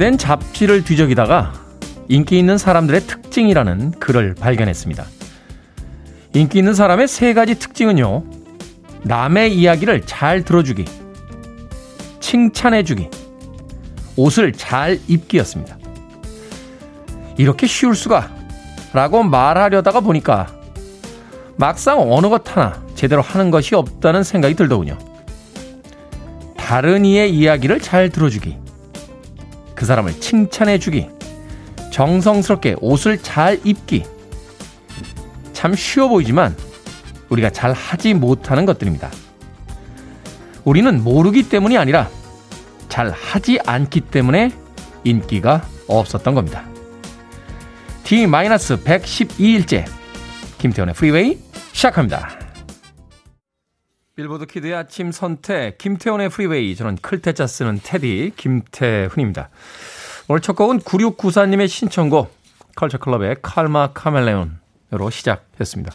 오래된 잡지를 뒤적이다가 인기 있는 사람들의 특징이라는 글을 발견했습니다. 인기 있는 사람의 세 가지 특징은요. 남의 이야기를 잘 들어주기, 칭찬해주기, 옷을 잘 입기였습니다. 이렇게 쉬울 수가 라고 말하려다가 보니까 막상 어느 것 하나 제대로 하는 것이 없다는 생각이 들더군요. 다른 이의 이야기를 잘 들어주기, 그 사람을 칭찬해주기, 정성스럽게 옷을 잘 입기. 참 쉬워 보이지만 우리가 잘 하지 못하는 것들입니다. 우리는 모르기 때문이 아니라 잘 하지 않기 때문에 인기가 없었던 겁니다. D-112일째 김태훈의 프리웨이 시작합니다. 빌보드 kid의 아침 선택 김태훈의 프리웨이 저는 클 태 자 쓰는 테디 김태훈입니다. 오늘 첫 곡은 9694님의 신청곡 컬처클럽의 칼마 카멜레온으로 시작했습니다.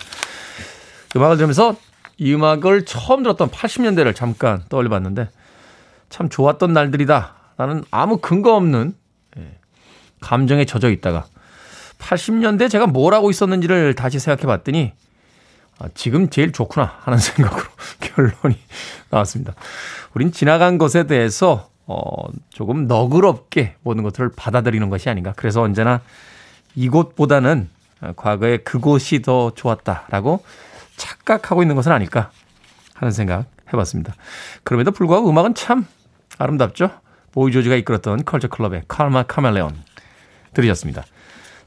음악을 들으면서 이 음악을 처음 들었던 80년대를 잠깐 떠올려봤는데 참 좋았던 날들이다. 나는 아무 근거 없는 예, 감정에 젖어 있다가 80년대 제가 뭘 하고 있었는지를 다시 생각해 봤더니 아, 지금 제일 좋구나 하는 생각으로 결론이 나왔습니다. 우린 지나간 것에 대해서 어, 조금 너그럽게 모든 것들을 받아들이는 것이 아닌가. 그래서 언제나 이곳보다는 과거에 그곳이 더 좋았다라고 착각하고 있는 것은 아닐까 하는 생각 해봤습니다. 그럼에도 불구하고 음악은 참 아름답죠. 보이조지가 이끌었던 컬처 클럽의 Karma Chameleon 들으셨습니다.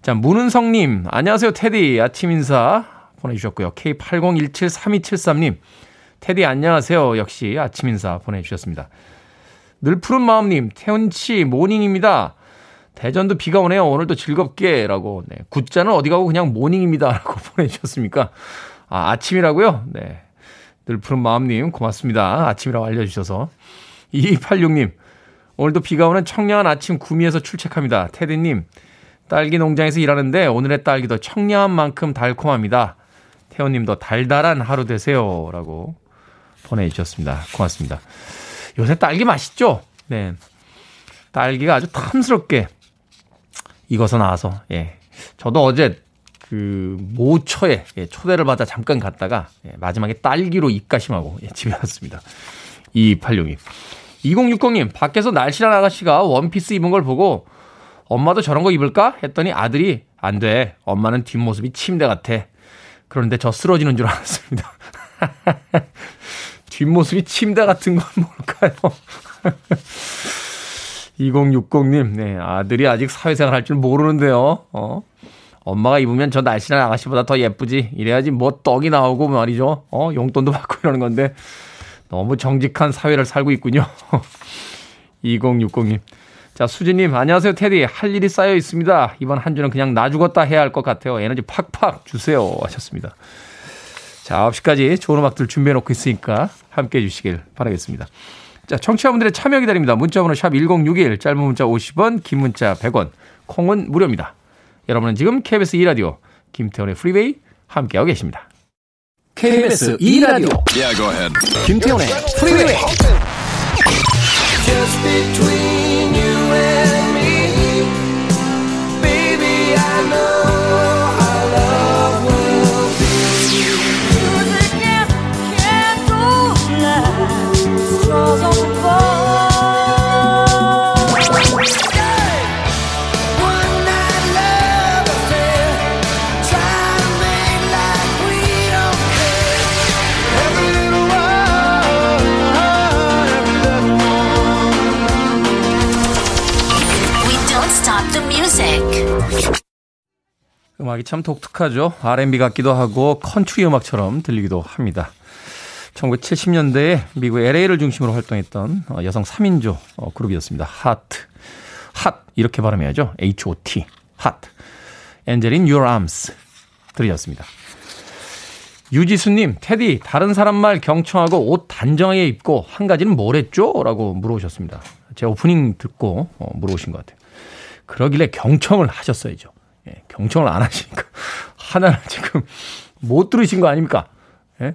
자, 문은성님, 안녕하세요, 테디. 아침 인사 보내주셨고요. K80173273님, 테디 안녕하세요. 역시 아침 인사 보내주셨습니다. 늘 푸른 마음님, 태훈씨 morning입니다. 대전도 비가 오네요. 오늘도 즐겁게. 라고. 네. good 자는 어디 가고 그냥 morning입니다. 라고 보내주셨습니까? 아, 아침이라고요? 네. 늘 푸른 마음님, 고맙습니다. 아침이라고 알려주셔서. 2286님, 오늘도 비가 오는 청량한 아침 구미에서 출첵합니다. 테디님, 딸기 농장에서 일하는데 오늘의 딸기도 청량한 만큼 달콤합니다. 태호님도 달달한 하루 되세요. 라고 보내주셨습니다. 고맙습니다. 요새 딸기 맛있죠? 네. 딸기가 아주 탐스럽게 익어서 나와서, 예. 저도 어제 그 모처에 예, 초대를 받아 잠깐 갔다가 예, 마지막에 딸기로 입가심하고 예, 집에 왔습니다. 2286님. 2060님, 밖에서 날씬한 아가씨가 원피스 입은 걸 보고 엄마도 저런 거 입을까? 했더니 아들이 안 돼. 엄마는 뒷모습이 침대 같아. 그런데 저 쓰러지는 줄 알았습니다. 뒷모습이 침대 같은 건 뭘까요? 2060님, 네, 아들이 아직 사회생활 할 줄 모르는데요. 어? 엄마가 입으면 저 날씬한 아가씨보다 더 예쁘지. 이래야지 뭐 떡이 나오고 말이죠. 어, 용돈도 받고 이러는 건데 너무 정직한 사회를 살고 있군요. 2060님. 자, 수진님, 안녕하세요, 테디. 할 일이 쌓여 있습니다. 이번 한 주는 그냥 나 죽었다 해야 할 것 같아요. 에너지 팍팍 주세요. 하셨습니다. 자, 9시까지 좋은 음악들 준비해놓고 있으니까 함께 해주시길 바라겠습니다. 자, 청취자분들의 참여 기다립니다. 문자번호 샵 1061, 짧은 문자 50원, 긴 문자 100원, 콩은 무료입니다. 여러분은 지금 KBS 2라디오, 김태훈의 프리웨이 함께하고 계십니다. KBS 2라디오, yeah, 김태훈의 프리웨이. 음악이 참 독특하죠. R&B 같기도 하고 컨트리 음악처럼 들리기도 합니다. 1970년대에 미국 LA를 중심으로 활동했던 어, 여성 3인조 어, 그룹이었습니다. 하트. 핫 이렇게 발음해야죠. H-O-T. 핫. Angel In Your Arms 들이었습니다. 유지수님, 테디, 다른 사람 말 경청하고 옷 단정하게 입고 한 가지는 뭐랬죠? 라고 물어보셨습니다. 제 오프닝 듣고 어, 물어보신 것 같아요. 그러길래 경청을 하셨어야죠. 예, 경청을 안 하시니까 하나를 지금 못 들으신 거 아닙니까? 예?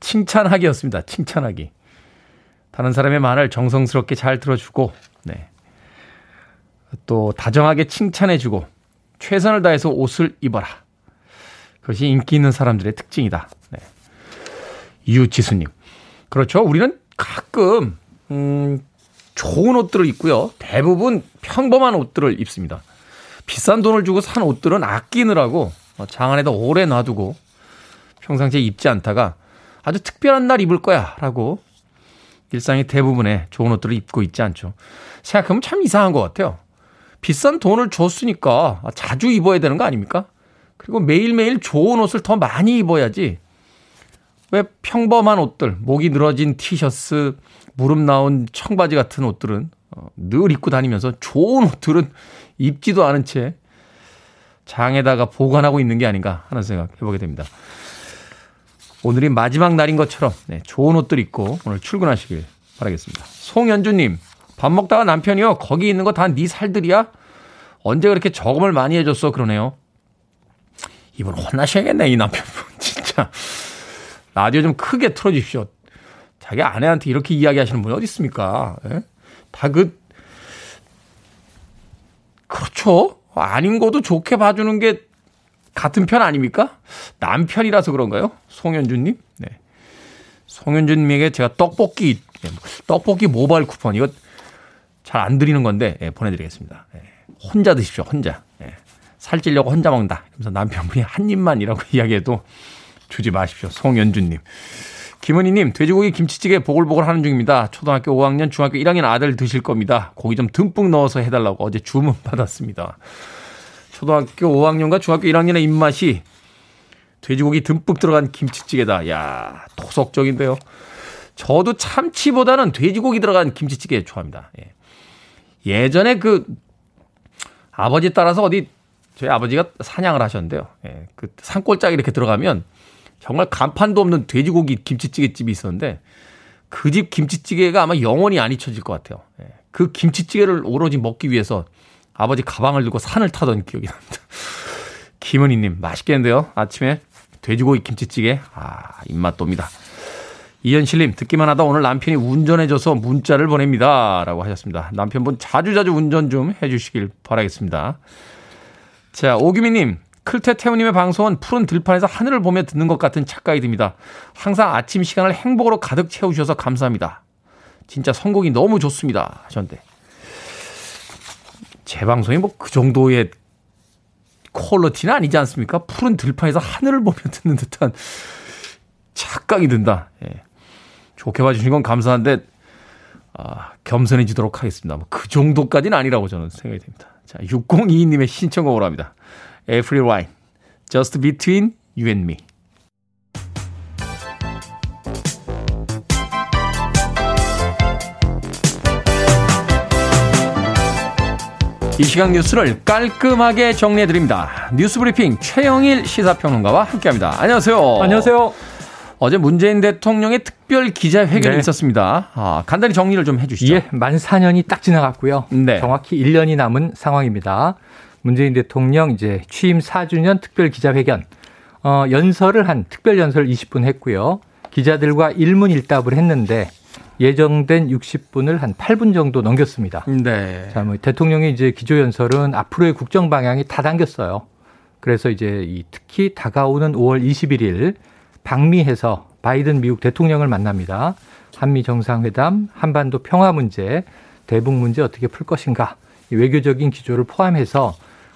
칭찬하기였습니다. 칭찬하기. 다른 사람의 말을 정성스럽게 잘 들어주고, 네. 또 다정하게 칭찬해주고 최선을 다해서 옷을 입어라. 그것이 인기 있는 사람들의 특징이다. 네. 유지수님. 그렇죠. 우리는 가끔, 음, 좋은 옷들을 입고요. 대부분 평범한 옷들을 입습니다. 비싼 돈을 주고 산 옷들은 아끼느라고 장 안에다 오래 놔두고 평상시에 입지 않다가 아주 특별한 날 입을 거야 라고 일상의 대부분의 좋은 옷들을 입고 있지 않죠. 생각하면 참 이상한 것 같아요. 비싼 돈을 줬으니까 자주 입어야 되는 거 아닙니까? 그리고 매일매일 좋은 옷을 더 많이 입어야지. 왜 평범한 옷들, 목이 늘어진 티셔츠, 무릎 나온 청바지 같은 옷들은 어, 늘 입고 다니면서 좋은 옷들은 입지도 않은 채 장에다가 보관하고 있는 게 아닌가 하는 생각 해보게 됩니다. 오늘이 마지막 날인 것처럼 네, 좋은 옷들 입고 오늘 출근하시길 바라겠습니다. 송연주님, 밥 먹다가 남편이요. 거기 있는 거 다 네 살들이야? 언제 그렇게 저금을 많이 해줬어? 그러네요. 이분 혼나셔야겠네, 이 남편분. 진짜. 라디오 좀 크게 틀어주십시오. 자기 아내한테 이렇게 이야기하시는 분이 어디 있습니까? 예? 다 그, 그렇죠. 아닌 것도 좋게 봐주는 게 같은 편 아닙니까? 남편이라서 그런가요? 송현주님? 네. 송현주님에게 제가 떡볶이, 네, 떡볶이 모바일 쿠폰, 이거 잘 안 드리는 건데, 네, 보내드리겠습니다. 네. 혼자 드십시오, 혼자. 네. 살찌려고 혼자 먹는다. 이러면서 남편분이 한 입만이라고 이야기해도 주지 마십시오. 송현주님. 김은희님, 돼지고기 김치찌개 보글보글 하는 중입니다. 초등학교 5학년, 중학교 1학년 아들 드실 겁니다. 고기 좀 듬뿍 넣어서 해달라고 어제 주문 받았습니다. 초등학교 5학년과 중학교 1학년의 입맛이 돼지고기 듬뿍 들어간 김치찌개다. 야 토속적인데요. 저도 참치보다는 돼지고기 들어간 김치찌개 좋아합니다. 예. 예전에 그 아버지 따라서 어디 저희 아버지가 사냥을 하셨는데요. 예. 그 산골짜기 이렇게 들어가면 정말 간판도 없는 돼지고기 김치찌개 집이 있었는데 그 집 김치찌개가 아마 영원히 안 잊혀질 것 같아요. 예. 그 김치찌개를 오로지 먹기 위해서 아버지 가방을 들고 산을 타던 기억이 납니다. 김은희님, 맛있겠는데요? 아침에 돼지고기 김치찌개. 아, 입맛 돕니다. 이현실님, 듣기만 하다 오늘 남편이 운전해줘서 문자를 보냅니다. 라고 하셨습니다. 남편분 자주자주 운전 좀 해주시길 바라겠습니다. 자, 오규미님, 클테 태우님의 방송은 푸른 들판에서 하늘을 보며 듣는 것 같은 착각이 듭니다. 항상 아침 시간을 행복으로 가득 채우셔서 감사합니다. 진짜 선곡이 너무 좋습니다. 하셨는데. 제 방송이 뭐 그 정도의 퀄러티는 아니지 않습니까? 푸른 들판에서 하늘을 보며 듣는 듯한 착각이 든다. 예. 좋게 봐주신 건 감사한데, 아, 겸손해지도록 하겠습니다. 뭐 그 정도까지는 아니라고 저는 생각이 됩니다. 자, 6022님의 신청곡으로 합니다. April Wine, Just Between You and Me. 이 시각 뉴스를 깔끔하게 정리해드립니다. 뉴스브리핑 최영일 시사평론가와 함께합니다. 안녕하세요. 안녕하세요. 어제 문재인 대통령의 특별 기자회견이 네. 있었습니다. 아, 간단히 정리를 좀 해주시죠. 예, 만 4년이 딱 지나갔고요. 네. 정확히 1년이 남은 상황입니다. 문재인 대통령 이제 취임 4주년 특별 기자회견 어, 연설을 한 특별 연설 20분 했고요. 기자들과 일문일답을 했는데 예정된 60분을 한 8분 정도 넘겼습니다. 네. 자, 뭐 대통령이 이제 기조연설은 앞으로의 국정 방향이 다 당겼어요. 그래서 이제 이 특히 다가오는 5월 21일 방미해서 바이든 미국 대통령을 만납니다. 한미 정상회담, 한반도 평화 문제, 대북 문제 어떻게 풀 것인가, 외교적인 기조를 포함해서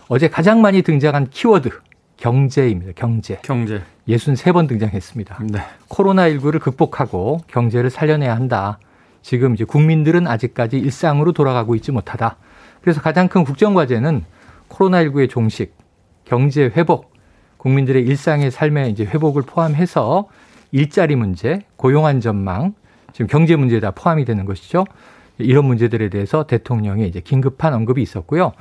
어제 가장 많이 등장한 키워드 경제입니다. 경제. 경제. 63번 등장했습니다. 네. 코로나19를 극복하고 경제를 살려내야 한다. 지금 이제 국민들은 아직까지 일상으로 돌아가고 있지 못하다. 그래서 가장 큰 국정 과제는 코로나19의 종식, 경제 회복, 국민들의 일상의 삶의 이제 회복을 포함해서 일자리 문제, 고용 안전망, 지금 경제 문제에 다 포함이 되는 것이죠. 이런 문제들에 대해서 대통령의 이제 긴급한 언급이 있었고요.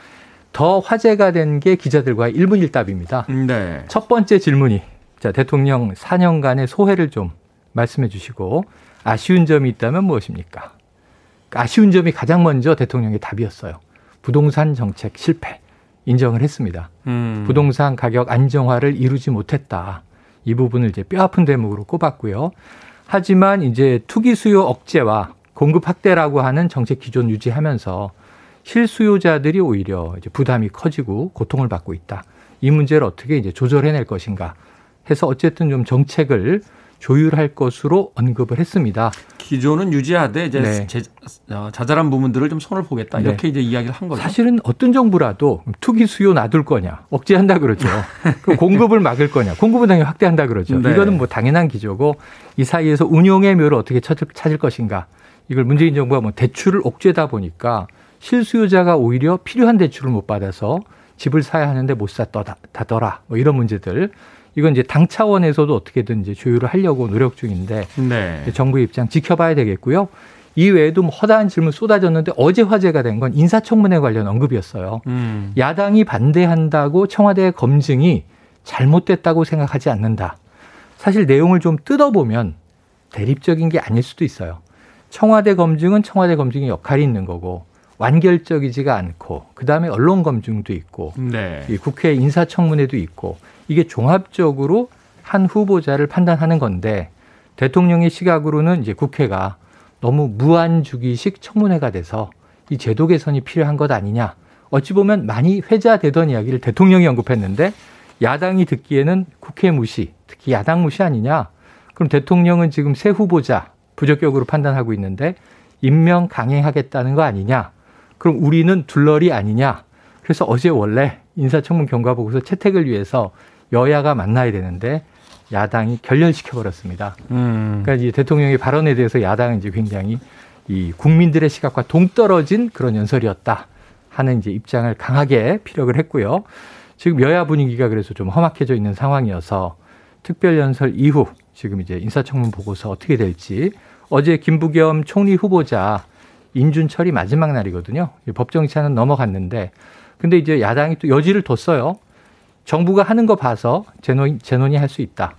더 화제가 된 게 기자들과의 1분 1답입니다. 네. 첫 번째 질문이 자, 대통령 4년간의 소회를 좀 말씀해 주시고 아쉬운 점이 있다면 무엇입니까? 아쉬운 점이 가장 먼저 대통령의 답이었어요. 부동산 정책 실패 인정을 했습니다. 음. 부동산 가격 안정화를 이루지 못했다. 이 부분을 이제 뼈아픈 대목으로 꼽았고요. 하지만 이제 투기 수요 억제와 공급 확대라고 하는 정책 기존 유지하면서 실수요자들이 오히려 이제 부담이 커지고 고통을 받고 있다. 이 문제를 어떻게 이제 조절해낼 것인가 해서 어쨌든 좀 정책을 조율할 것으로 언급을 했습니다. 기존은 유지하되 이제 네. 제, 어, 자잘한 부분들을 좀 손을 보겠다 네. 이렇게 네. 이제 이야기를 한 거죠. 사실은 어떤 정부라도 투기 수요 놔둘 거냐 억제한다 그러죠. 그 공급을 막을 거냐 공급은 당연히 확대한다 그러죠. 네. 이거는 뭐 당연한 기조고 이 사이에서 운용의 묘를 어떻게 찾을, 찾을 것인가 이걸 문재인 정부가 뭐 대출을 옥죄다 보니까 실수요자가 오히려 필요한 대출을 못 받아서 집을 사야 하는데 못 샀다더라 뭐 이런 문제들 이건 이제 당 차원에서도 어떻게든 이제 조율을 하려고 노력 중인데 네. 정부 입장 지켜봐야 되겠고요. 이 외에도 뭐 허다한 질문 쏟아졌는데 어제 화제가 된 건 인사청문회 관련 언급이었어요. 음. 야당이 반대한다고 청와대 검증이 잘못됐다고 생각하지 않는다. 사실 내용을 좀 뜯어보면 대립적인 게 아닐 수도 있어요. 청와대 검증은 청와대 검증의 역할이 있는 거고 완결적이지가 않고 그다음에 언론 검증도 있고 네. 국회 인사청문회도 있고 이게 종합적으로 한 후보자를 판단하는 건데 대통령의 시각으로는 이제 국회가 너무 무한주기식 청문회가 돼서 이 제도 개선이 필요한 것 아니냐. 어찌 보면 많이 회자되던 이야기를 대통령이 언급했는데 야당이 듣기에는 국회 무시, 특히 야당 무시 아니냐. 그럼 대통령은 지금 새 후보자 부적격으로 판단하고 있는데 임명 강행하겠다는 거 아니냐. 그럼 우리는 둘러리 아니냐. 그래서 어제 원래 인사청문 경과 보고서 채택을 위해서 여야가 만나야 되는데 야당이 결렬시켜 버렸습니다. 음. 그러니까 이제 대통령의 발언에 대해서 야당은 이제 굉장히 이 국민들의 시각과 동떨어진 그런 연설이었다 하는 이제 입장을 강하게 피력을 했고요. 지금 여야 분위기가 그래서 좀 험악해져 있는 상황이어서 특별 연설 이후 지금 이제 인사청문 보고서 어떻게 될지 어제 김부겸 총리 후보자 인준철이 마지막 날이거든요. 법정치는 넘어갔는데 근데 이제 야당이 또 여지를 뒀어요. 정부가 하는 거 봐서 재논, 재논의 할수 있다.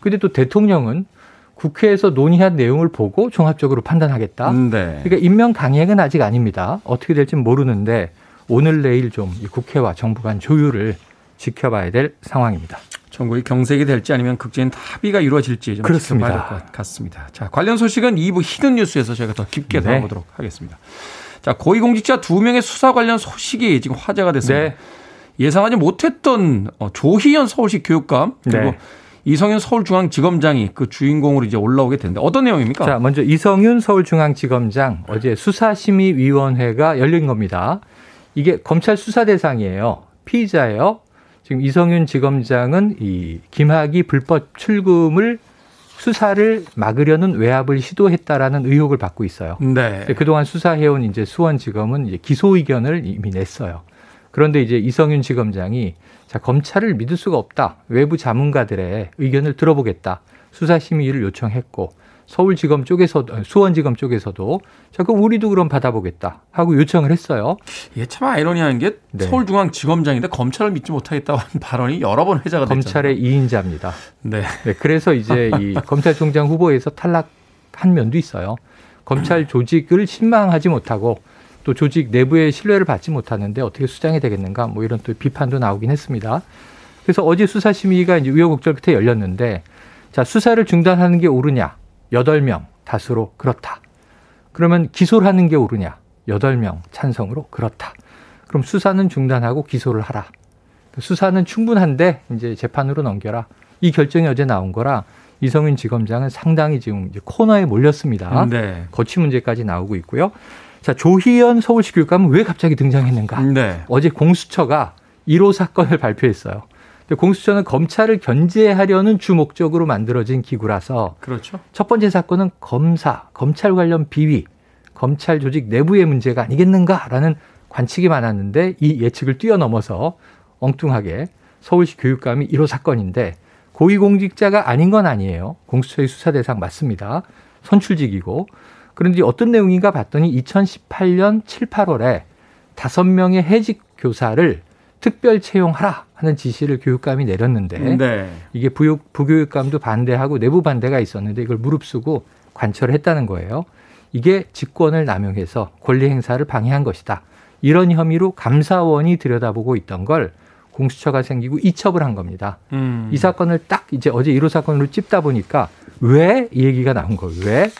근데 또 대통령은 국회에서 논의한 내용을 보고 종합적으로 판단하겠다. 음, 네. 그러니까 임명 강행은 아직 아닙니다. 어떻게 될지 모르는데 오늘 내일 좀 국회와 정부 간 조율을 지켜봐야 될 상황입니다. 전국이 경색이 될지 아니면 극적인 합의가 이루어질지 좀 그렇습니다. 지켜봐야 될 것 같습니다. 자, 관련 소식은 2부 히든 뉴스에서 저희가 더 깊게 네. 다뤄보도록 하겠습니다. 자, 고위공직자 두 명의 수사 관련 소식이 지금 화제가 됐습니다. 네. 예상하지 못했던 어, 조희연 서울시 교육감 그리고 네. 이성윤 서울중앙지검장이 그 주인공으로 이제 올라오게 됐는데 어떤 내용입니까? 자, 먼저 이성윤 서울중앙지검장 어제 수사심의위원회가 열린 겁니다. 이게 검찰 수사 대상이에요. 피의자예요. 지금 이성윤 지검장은 이 김학의 불법 출금을 수사를 막으려는 외압을 시도했다라는 의혹을 받고 있어요. 네. 그동안 수사해온 이제 수원지검은 이제 기소 의견을 이미 냈어요. 그런데 이제 이성윤 지검장이 자, 검찰을 믿을 수가 없다. 외부 자문가들의 의견을 들어보겠다. 수사심의를 요청했고 서울지검 쪽에서 수원지검 쪽에서도 자 그럼 우리도 그럼 받아보겠다 하고 요청을 했어요. 이게 참 아이러니한 게 네. 서울중앙지검장인데 검찰을 믿지 못하겠다고 한 발언이 여러 번 회자가 됐잖아요. 검찰의 2인자입니다. 네. 네. 그래서 이제 이 검찰총장 후보에서 탈락한 면도 있어요. 검찰 조직을 신망하지 못하고 또 조직 내부의 신뢰를 받지 못하는데 어떻게 수장이 되겠는가 뭐 이런 또 비판도 나오긴 했습니다. 그래서 어제 수사심의가 이제 우여곡절 끝에 열렸는데 자, 수사를 중단하는 게 옳으냐? 여덟 명 다수로 그렇다. 그러면 기소를 하는 게 옳으냐? 여덟 명 찬성으로 그렇다. 그럼 수사는 중단하고 기소를 하라. 수사는 충분한데 이제 재판으로 넘겨라. 이 결정이 어제 나온 거라 이성윤 지검장은 상당히 지금 코너에 몰렸습니다. 네. 거취 문제까지 나오고 있고요. 자, 조희연 서울시 교육감은 왜 갑자기 등장했는가? 네. 어제 공수처가 1호 사건을 발표했어요. 공수처는 검찰을 견제하려는 주 목적으로 만들어진 기구라서 그렇죠. 첫 번째 사건은 검사, 검찰 관련 비위, 검찰 조직 내부의 문제가 아니겠는가라는 관측이 많았는데 이 예측을 뛰어넘어서 엉뚱하게 서울시 교육감이 1호 사건인데 고위공직자가 아닌 건 아니에요. 공수처의 수사 대상 맞습니다. 선출직이고 그런데 어떤 내용인가 봤더니 2018년 7, 8월에 다섯 명의 해직 교사를 특별 채용하라 하는 지시를 교육감이 내렸는데 네. 이게 부육, 부교육감도 반대하고 내부 반대가 있었는데 이걸 무릅쓰고 관철을 했다는 거예요. 이게 직권을 남용해서 권리 행사를 방해한 것이다. 이런 혐의로 감사원이 들여다보고 있던 걸 공수처가 생기고 이첩을 한 겁니다. 음. 이 사건을 딱 이제 어제 1호 사건으로 찝다 보니까 왜 이 얘기가 나온 거예요? 왜?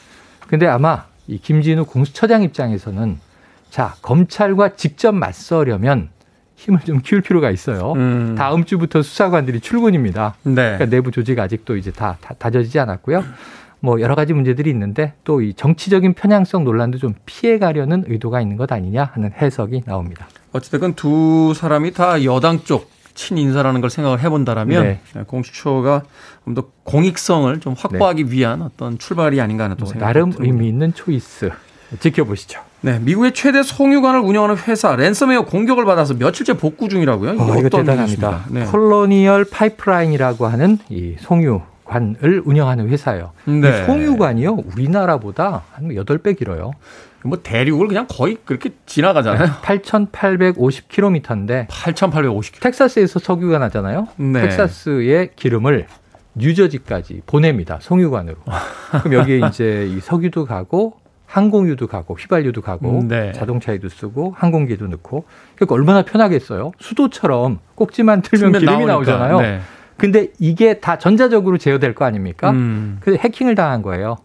근데 아마 이 김진우 공수처장 입장에서는 자, 검찰과 직접 맞서려면 힘을 좀 키울 필요가 있어요. 음. 다음 주부터 수사관들이 출근입니다. 네. 그러니까 내부 조직 아직도 이제 다, 다 다져지지 않았고요. 뭐 여러 가지 문제들이 있는데 또 이 정치적인 편향성 논란도 좀 피해가려는 의도가 있는 것 아니냐 하는 해석이 나옵니다. 어찌됐건 두 사람이 다 여당 쪽 친인사라는 걸 생각을 해본다라면 네. 공수처가 좀 더 공익성을 좀 확보하기 네. 위한 어떤 출발이 아닌가 하는 또 뭐, 나름 의미 있는 choice 지켜보시죠. 네, 미국의 최대 송유관을 운영하는 회사 랜섬웨어 공격을 받아서 며칠째 복구 중이라고요. 이거 어, 이거 대단합니다. 네. 콜로니얼 파이프라인이라고 하는 이 송유관을 운영하는 회사예요. 네. 송유관이요 우리나라보다 한 8배 길어요. 뭐 대륙을 그냥 거의 그렇게 지나가잖아요. 8,850km인데 8,850km. 텍사스에서 석유가 나잖아요. 네. 텍사스의 기름을 뉴저지까지 보냅니다. 송유관으로. 그럼 여기에 이제 이 석유도 가고 항공유도 가고 휘발유도 가고 네. 자동차에도 쓰고 항공기도 넣고 그러니까 얼마나 편하겠어요. 수도처럼 꼭지만 틀면 기름이 나오니까. 나오잖아요. 네. 근데 이게 다 전자적으로 제어될 거 아닙니까? 음. 그래서 해킹을 당한 거예요.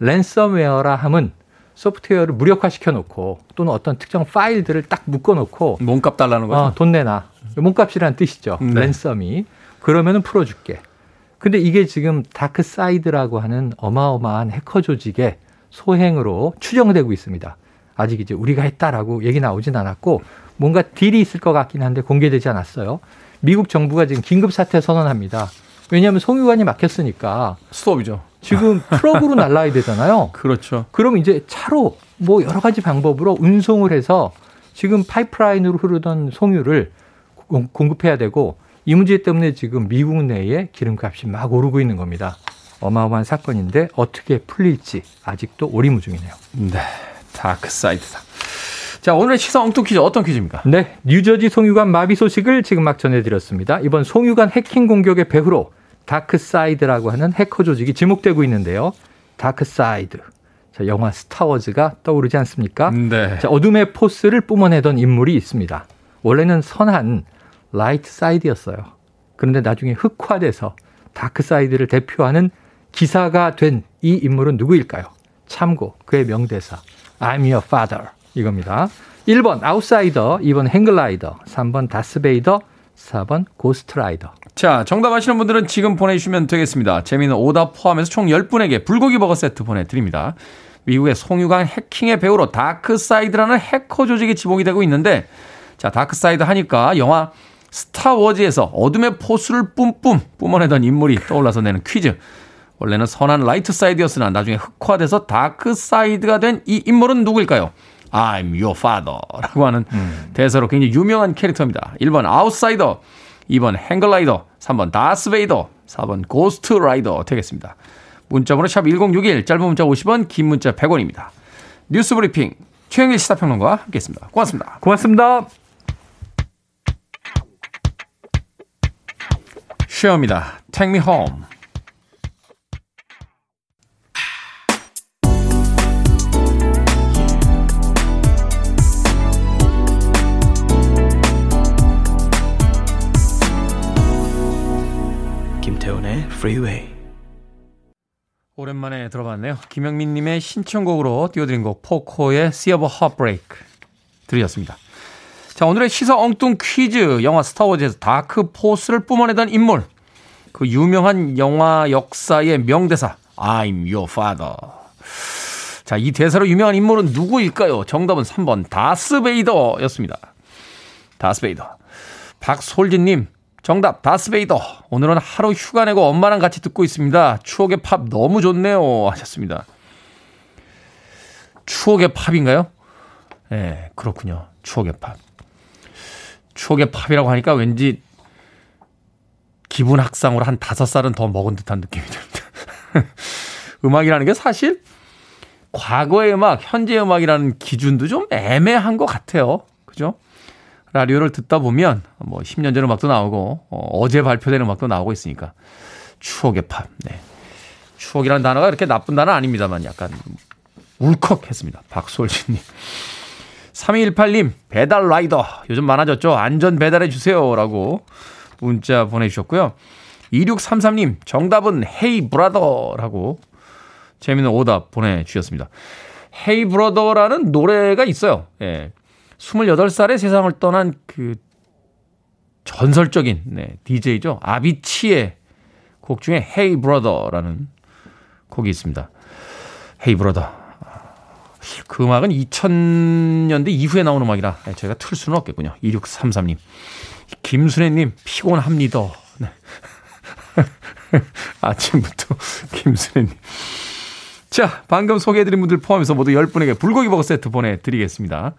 랜섬웨어라 함은 소프트웨어를 무력화시켜 놓고 또는 어떤 특정 파일들을 딱 묶어 놓고 몸값 달라는 거죠. 어, 돈 내놔. 몸값이라는 뜻이죠. 네. ransom이. 그러면은 풀어 줄게. 근데 이게 지금 다크 사이드라고 하는 어마어마한 해커 조직의 소행으로 추정되고 있습니다. 아직 이제 우리가 했다라고 얘기 나오진 않았고 뭔가 deal이 있을 것 같긴 한데 공개되지 않았어요. 미국 정부가 지금 긴급 사태 선언합니다. 왜냐하면 송유관이 막혔으니까 스톱이죠. 지금 트럭으로 날라야 되잖아요. 그렇죠. 그럼 이제 차로 뭐 여러 가지 방법으로 운송을 해서 지금 파이프라인으로 흐르던 송유를 공급해야 되고 이 문제 때문에 지금 미국 내에 기름값이 막 오르고 있는 겁니다. 어마어마한 사건인데 어떻게 풀릴지 아직도 오리무중이네요. 네. 다크사이드다. 자, 오늘의 시사 엉뚱 퀴즈 어떤 퀴즈입니까? 네. 뉴저지 송유관 마비 소식을 지금 막 전해드렸습니다. 이번 송유관 해킹 공격의 배후로 다크사이드라고 하는 해커 조직이 지목되고 있는데요. 다크사이드. 자, 영화 스타워즈가 떠오르지 않습니까? 네. 자, 어둠의 force를 뿜어내던 인물이 있습니다. 원래는 선한 light side였어요. 그런데 나중에 흑화돼서 dark side를 대표하는 기사가 된 이 인물은 누구일까요? 참고 그의 명대사 I'm your father 이겁니다. 1번 아웃사이더, 2번 행글라이더, 3번 다스베이더, 4번 고스트라이더. 자, 정답 아시는 분들은 지금 보내주시면 되겠습니다. 재미있는 오답 포함해서 총 10분에게 불고기 버거 세트 보내드립니다. 미국의 송유관 해킹의 배후로 다크사이드라는 해커 조직이 지목이 되고 있는데 자, 다크사이드 하니까 영화 스타워즈에서 어둠의 force를 뿜뿜 뿜어내던 인물이 떠올라서 내는 퀴즈. 원래는 선한 light side였으나 나중에 흑화돼서 dark side가 된 이 인물은 누구일까요? I'm your father 라고 하는 음. 대사로 굉장히 유명한 캐릭터입니다. 1번 아웃사이더, 2번 행글라이더, 3번 다스베이더, 4번 고스트 라이더 되겠습니다. 문자번호 샵 1061, 짧은 문자 50원, 긴 문자 100원입니다. 뉴스 브리핑 최영일 시사평론가와 함께 했습니다. 고맙습니다. 고맙습니다. 쉐어입니다. Take me home. Freeway. 오랜만에 들어봤네요. 김영민님의 신청곡으로 띄워드린 곡 Poco의 Sea of Heartbreak 들으셨습니다. 자 오늘의 시사 엉뚱 퀴즈 영화 스타워즈에서 dark force를 뿜어내던 인물 그 유명한 영화 역사의 명대사 I'm your father. 자, 이 대사로 유명한 인물은 누구일까요? 정답은 3번 다스베이더였습니다. 다스베이더. 박솔진님, 정답 다스베이더. 오늘은 하루 휴가 내고 엄마랑 같이 듣고 있습니다. 추억의 팝 너무 좋네요. 하셨습니다. 추억의 팝인가요? 예, 네, 그렇군요. 추억의 팝. 추억의 팝이라고 하니까 왠지 기분 학상으로 한 다섯 살은 더 먹은 듯한 느낌이 듭니다. 음악이라는 게 사실 과거의 음악, 현재 음악이라는 기준도 좀 애매한 것 같아요. 그죠? 라디오를 듣다 보면 뭐 10년 전 음악도 나오고 어, 제 발표된 음악도 나오고 있으니까 추억의 팝. 네. 추억이라는 단어가 그렇게 나쁜 단어 아닙니다만 약간 울컥했습니다. 박솔진님. 3218님, 배달 라이더. 요즘 많아졌죠? 안전 배달해 주세요. 라고 문자 보내주셨고요. 2633님, 정답은 헤이 브라더라고 재미있는 오답 보내주셨습니다. 헤이 브러더라는 노래가 있어요. 예. 28살에 세상을 떠난 그 전설적인 네, DJ죠. 아비치의 곡 중에 헤이 브러더라는 곡이 있습니다. 헤이 브러더. 그 음악은 2000년대 이후에 나온 음악이라 저희가 틀 수는 없겠군요. 2633님. 김순애님, 피곤합니다. 네. 아침부터 김순애님. 자, 방금 소개해드린 분들 포함해서 모두 10분에게 불고기 버거 세트 보내드리겠습니다.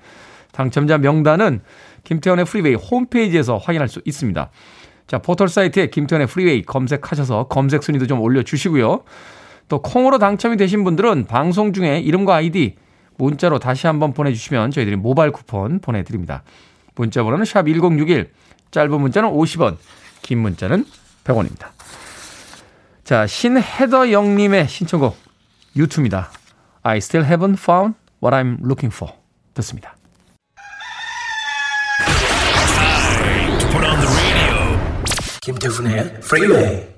당첨자 명단은 김태훈의 Freeway 홈페이지에서 확인할 수 있습니다. 자, 포털 사이트에 김태훈의 Freeway 검색하셔서 검색 순위도 좀 올려주시고요. 또 콩으로 당첨이 되신 분들은 방송 중에 이름과 아이디 문자로 다시 한번 보내주시면 저희들이 모바일 쿠폰 보내드립니다. 문자 번호는 샵 1061, 짧은 문자는 50원, 긴 문자는 100원입니다. 자, 신헤더 영님의 신청곡 유튜입니다. I still haven't found what I'm looking for. 듣습니다. on the radio. Kim Duvnay, Freeway.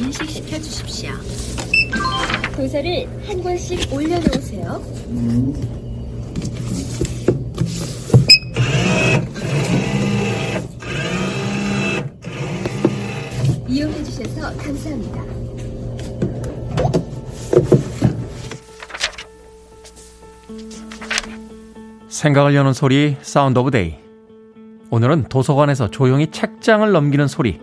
김태훈의 Freeway 도서를 한 권씩 올려놓으세요. 이용해 주셔서 감사합니다. 생각을 여는 소리 Sound of Day 오늘은 도서관에서 조용히 책장을 넘기는 소리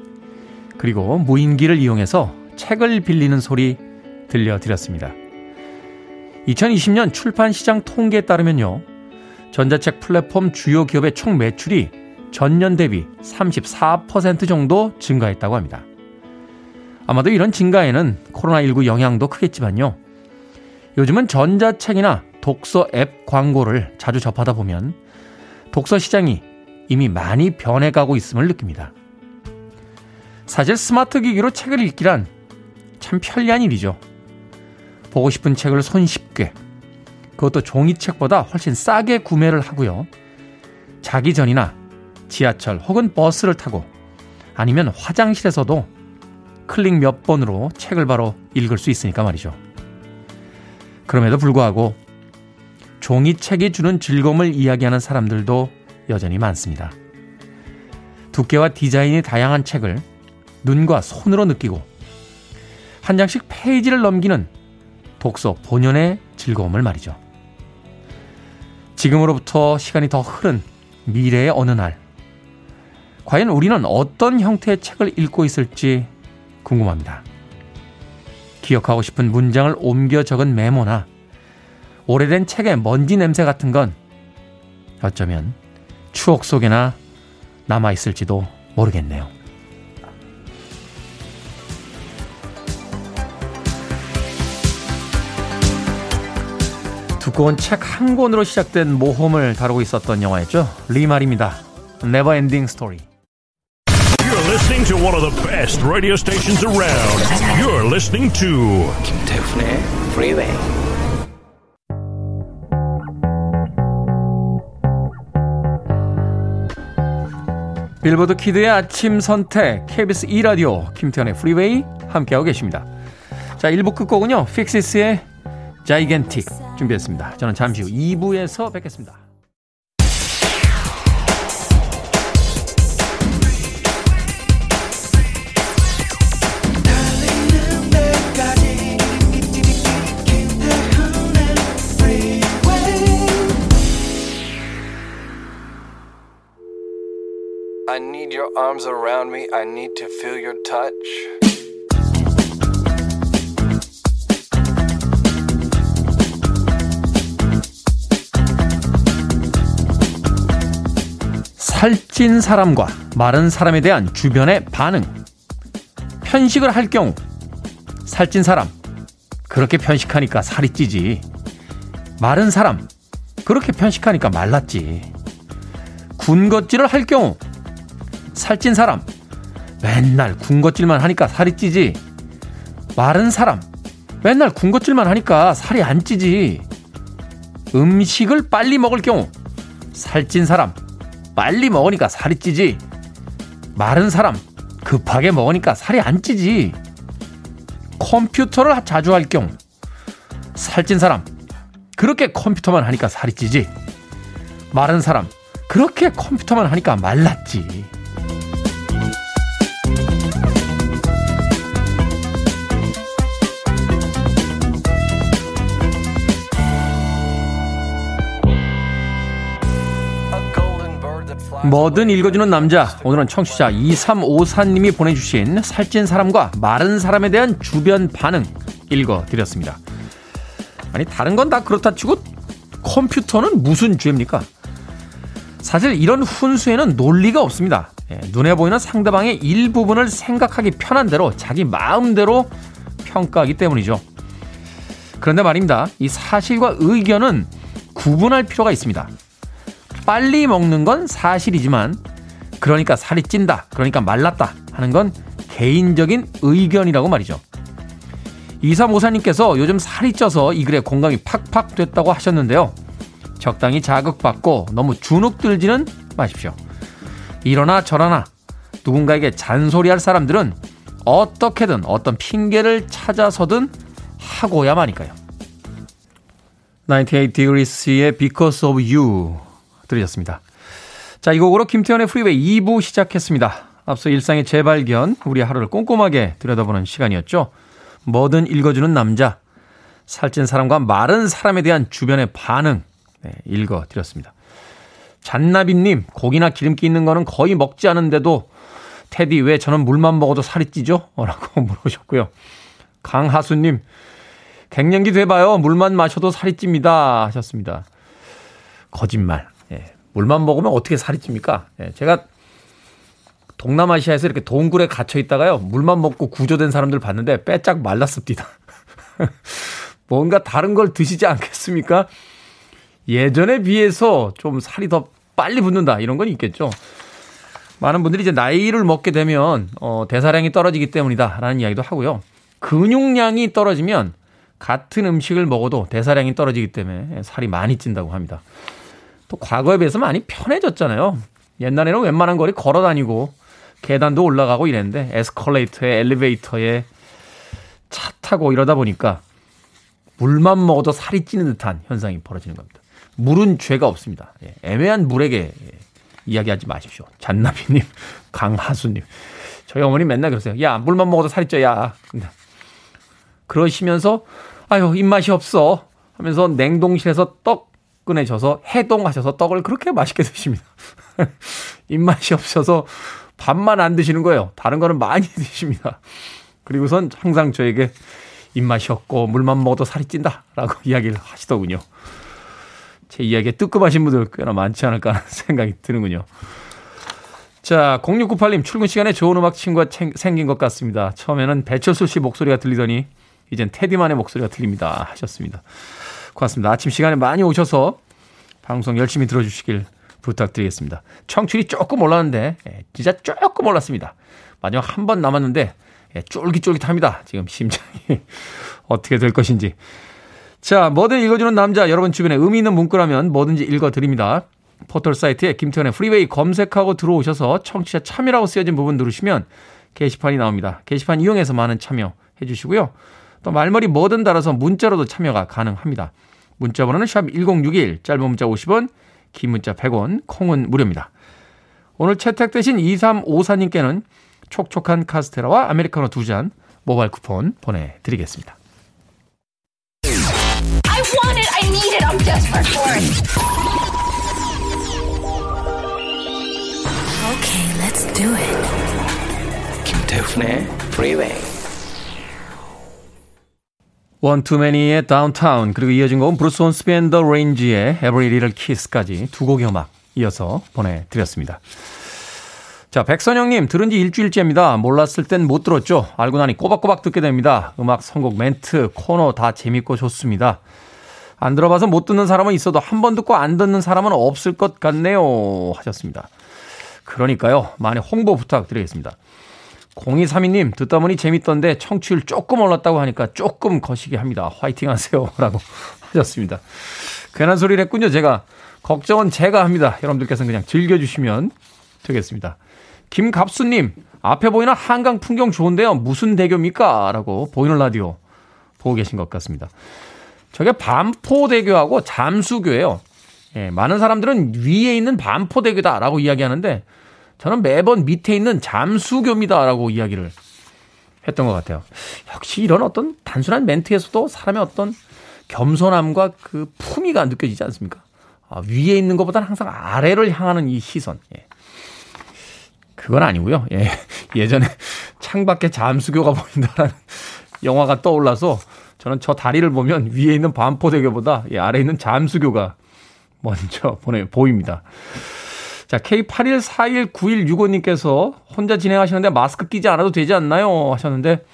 그리고 무인기를 이용해서 책을 빌리는 소리 들려드렸습니다. 2020년 출판 시장 통계에 따르면요. 전자책 플랫폼 주요 기업의 총 매출이 전년 대비 34% 정도 증가했다고 합니다. 아마도 이런 증가에는 코로나19 영향도 크겠지만요. 요즘은 전자책이나 독서 앱 광고를 자주 접하다 보면 독서 시장이 이미 많이 변해가고 있음을 느낍니다. 사실 스마트 기기로 책을 읽기란 참 편리한 일이죠. 보고 싶은 책을 손쉽게 그것도 종이책보다 훨씬 싸게 구매를 하고요. 자기 전이나 지하철 혹은 버스를 타고 아니면 화장실에서도 클릭 몇 번으로 책을 바로 읽을 수 있으니까 말이죠. 그럼에도 불구하고 종이책이 주는 즐거움을 이야기하는 사람들도 여전히 많습니다. 두께와 디자인이 다양한 책을 눈과 손으로 느끼고 한 장씩 페이지를 넘기는 독서 본연의 즐거움을 말이죠. 지금으로부터 시간이 더 흐른 미래의 어느 날, 과연 우리는 어떤 형태의 책을 읽고 있을지 궁금합니다. 기억하고 싶은 문장을 옮겨 적은 메모나 오래된 책의 먼지 냄새 같은 건 어쩌면 추억 속에나 남아있을지도 모르겠네요. 두꺼운 책한 권으로 시작된 모험을 다루고 있었던 영화였죠. 리말입니다. Never Ending Story. You're listening to one of the best radio stations around. You're listening to 김태훈의 Freeway. Billboard Kid의 아침 선택 KBS 2 라디오 김태훈의 Freeway 함께하고 계십니다. 자, 1부 끝곡은요. Pixies의 Gigantic 준비했습니다. 저는 잠시 후 2부에서 뵙겠습니다. 살찐 사람과 마른 사람에 대한 주변의 반응. 편식을 할 경우 살찐 사람, 그렇게 편식하니까 살이 찌지. 마른 사람, 그렇게 편식하니까 말랐지. 군것질을 할 경우, 살찐 사람, 맨날 군것질만 하니까 살이 찌지. 마른 사람, 맨날 군것질만 하니까 살이 안 찌지. 음식을 빨리 먹을 경우, 살찐 사람, 빨리 먹으니까 살이 찌지. 마른 사람, 급하게 먹으니까 살이 안 찌지. 컴퓨터를 자주 할 경우, 살찐 사람, 그렇게 컴퓨터만 하니까 살이 찌지. 마른 사람, 그렇게 컴퓨터만 하니까 말랐지. 뭐든 읽어주는 남자. 오늘은 청취자 2354님이 보내주신 살찐 사람과 마른 사람에 대한 주변 반응 읽어드렸습니다. 아니, 다른 건 다 그렇다 치고 컴퓨터는 무슨 죄입니까? 사실 이런 훈수에는 논리가 없습니다. 예, 눈에 보이는 상대방의 일부분을 생각하기 편한 대로 자기 마음대로 평가하기 때문이죠. 그런데 말입니다. 이 사실과 의견은 구분할 필요가 있습니다. 빨리 먹는 건 사실이지만 그러니까 살이 찐다, 그러니까 말랐다 하는 건 개인적인 의견이라고 말이죠. 이사모사님께서 요즘 살이 쪄서 이 글에 공감이 팍팍 됐다고 하셨는데요. 적당히 자극받고 너무 주눅 들지는 마십시오. 이러나 저러나 누군가에게 잔소리할 사람들은 어떻게든 어떤 핑계를 찾아서든 하고야마니까요. 98 Degrees의 Because of You 들으셨습니다. 자, 이 곡으로 김태현의 프리웨이 2부 시작했습니다. 앞서 일상의 재발견, 우리 하루를 꼼꼼하게 들여다보는 시간이었죠. 뭐든 읽어주는 남자, 살찐 사람과 마른 사람에 대한 주변의 반응, 네, 읽어드렸습니다. 잔나비님, 고기나 기름기 있는 거는 거의 먹지 않은데도 테디 왜 저는 물만 먹어도 살이 찌죠? 라고 물어보셨고요. 강하수님, 갱년기 돼봐요. 물만 마셔도 살이 찝니다. 하셨습니다. 거짓말. 예, 물만 먹으면 어떻게 살이 찝니까? 예, 제가 동남아시아에서 이렇게 동굴에 갇혀 있다가요. 물만 먹고 구조된 사람들 봤는데 빼짝 말랐습니다. 뭔가 다른 걸 드시지 않겠습니까? 예전에 비해서 좀 살이 더 빨리 붙는다 이런 건 있겠죠. 많은 분들이 이제 나이를 먹게 되면 어, 대사량이 떨어지기 때문이다라는 이야기도 하고요. 근육량이 떨어지면 같은 음식을 먹어도 대사량이 떨어지기 때문에 살이 많이 찐다고 합니다. 또 과거에 비해서 많이 편해졌잖아요. 옛날에는 웬만한 거리 걸어 다니고 계단도 올라가고 이랬는데 에스컬레이터에 엘리베이터에 차 타고 이러다 보니까 물만 먹어도 살이 찌는 듯한 현상이 벌어지는 겁니다. 물은 죄가 없습니다. 예, 애매한 물에게 예, 이야기하지 마십시오. 잔나비님, 강하수님. 저희 어머니 맨날 그러세요. 야, 물만 먹어도 살이 쪄, 야. 그러시면서, 아유, 입맛이 없어. 하면서 냉동실에서 떡 꺼내셔서 해동하셔서 떡을 그렇게 맛있게 드십니다. 입맛이 없어서 밥만 안 드시는 거예요. 다른 거는 많이 드십니다. 그리고선 항상 저에게 입맛이 없고 물만 먹어도 살이 찐다라고 이야기를 하시더군요. 제 이야기에 뜨끔하신 분들 꽤나 많지 않을까 하는 생각이 드는군요. 자, 0698님 출근 시간에 좋은 음악 친구가 생긴 것 같습니다. 처음에는 배철수 씨 목소리가 들리더니 이젠 테디만의 목소리가 들립니다. 하셨습니다. 고맙습니다. 아침 시간에 많이 오셔서 방송 열심히 들어주시길 부탁드리겠습니다. 청취율이 조금 올랐는데 예, 진짜 조금 올랐습니다. 마지막 한 번 남았는데 예, 쫄깃쫄깃합니다. 지금 심장이 어떻게 될 것인지. 자, 뭐든 읽어주는 남자 여러분 주변에 의미 있는 문구라면 뭐든지 읽어드립니다. 포털 사이트에 김태훈의 Freeway 검색하고 들어오셔서 청취자 참여라고 쓰여진 부분 누르시면 게시판이 나옵니다. 게시판 이용해서 많은 참여해 주시고요. 또 말머리 뭐든 달아서 문자로도 참여가 가능합니다. 문자 번호는 샵 1061, 짧은 문자 50원, 긴 문자 100원, 콩은 무료입니다. 오늘 채택되신 2354님께는 촉촉한 카스테라와 아메리카노 두 잔 모바일 쿠폰 보내드리겠습니다. I want it, I need it, I'm desperate for it. Okay, let's do it. 김태훈의 Freeway. One 2 Many의 Downtown 그리고 이어진 곡은 Bruce Hornsby and the Range의 Every Little Kiss까지 두 곡의 음악 이어서 보내드렸습니다. 자 자, 백선영님, 들은 지 일주일째입니다. 몰랐을 땐 못 들었죠. 알고 나니 꼬박꼬박 듣게 됩니다. 음악, 선곡, 멘트, 코너 다 재밌고 좋습니다. 안 들어봐서 못 듣는 사람은 있어도 한 번 듣고 안 듣는 사람은 없을 것 같네요. 하셨습니다. 그러니까요. 많이 홍보 부탁드리겠습니다. 0232님, 듣다 보니 재밌던데 청취율 조금 올랐다고 하니까 조금 거시기 합니다. 화이팅 하세요. 라고 하셨습니다. 괜한 소리를 했군요. 제가. 걱정은 제가 합니다. 여러분들께서는 그냥 즐겨주시면 되겠습니다. 김갑수님, 앞에 보이는 한강 풍경 좋은데요. 무슨 대교입니까? 라고 보이는 라디오 보고 계신 것 같습니다. 저게 반포대교하고 잠수교예요. 예, 많은 사람들은 위에 있는 반포대교다라고 이야기하는데 저는 매번 밑에 있는 잠수교입니다라고 이야기를 했던 것 같아요. 역시 이런 어떤 단순한 멘트에서도 사람의 어떤 겸손함과 그 품위가 느껴지지 않습니까? 아, 위에 있는 것보다는 항상 아래를 향하는 이 시선. 예. 그건 아니고요. 예. 예전에 창밖에 잠수교가 보인다라는 영화가 떠올라서 저는 저 다리를 보면 위에 있는 반포대교보다 예, 아래에 있는 잠수교가 먼저 보내 보입니다. 자, K81419165님께서 혼자 진행하시는데 마스크 끼지 않아도 되지 않나요? 하셨는데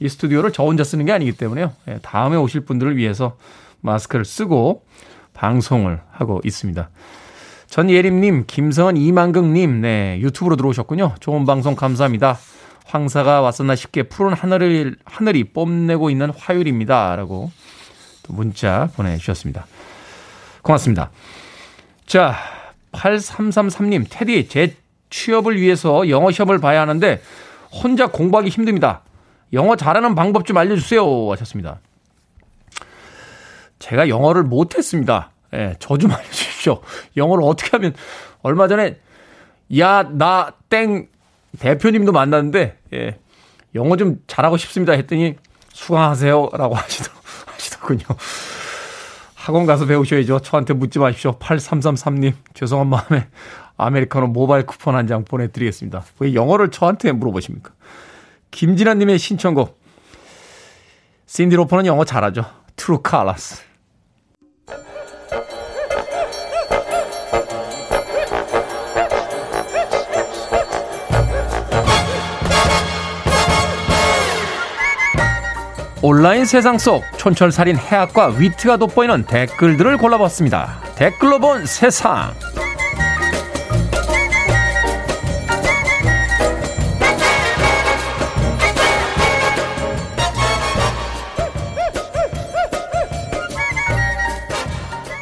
이 스튜디오를 저 혼자 쓰는 게 아니기 때문에요. 예, 다음에 오실 분들을 위해서 마스크를 쓰고 방송을 하고 있습니다. 전예림님, 김성은 이만극님, 네, 유튜브로 들어오셨군요. 좋은 방송 감사합니다. 황사가 왔었나 싶게 푸른 하늘을, 하늘이 뽐내고 있는 화요일입니다. 라고 또 문자 보내주셨습니다. 고맙습니다. 자, 8333님, 테디, 제 취업을 위해서 영어 시험을 봐야 하는데 혼자 공부하기 힘듭니다. 영어 잘하는 방법 좀 알려주세요. 하셨습니다. 제가 영어를 못했습니다. 예, 저 좀 알려주십시오. 영어를 어떻게 하면, 얼마 전에, 야, 나, 땡, 대표님도 만났는데, 예, 영어 좀 잘하고 싶습니다. 했더니, 수강하세요. 라고 하시더, 하시더군요. 학원 가서 배우셔야죠. 저한테 묻지 마십시오. 8333님, 죄송한 마음에 아메리카노 모바일 쿠폰 한 장 보내드리겠습니다. 왜 영어를 저한테 물어보십니까? 김진아님의 신청곡. Cyndi Lauper는 영어 잘하죠. True Colors. 온라인 세상 속 촌철살인 해학과 위트가 돋보이는 댓글들을 골라봤습니다. 댓글로 본 세상.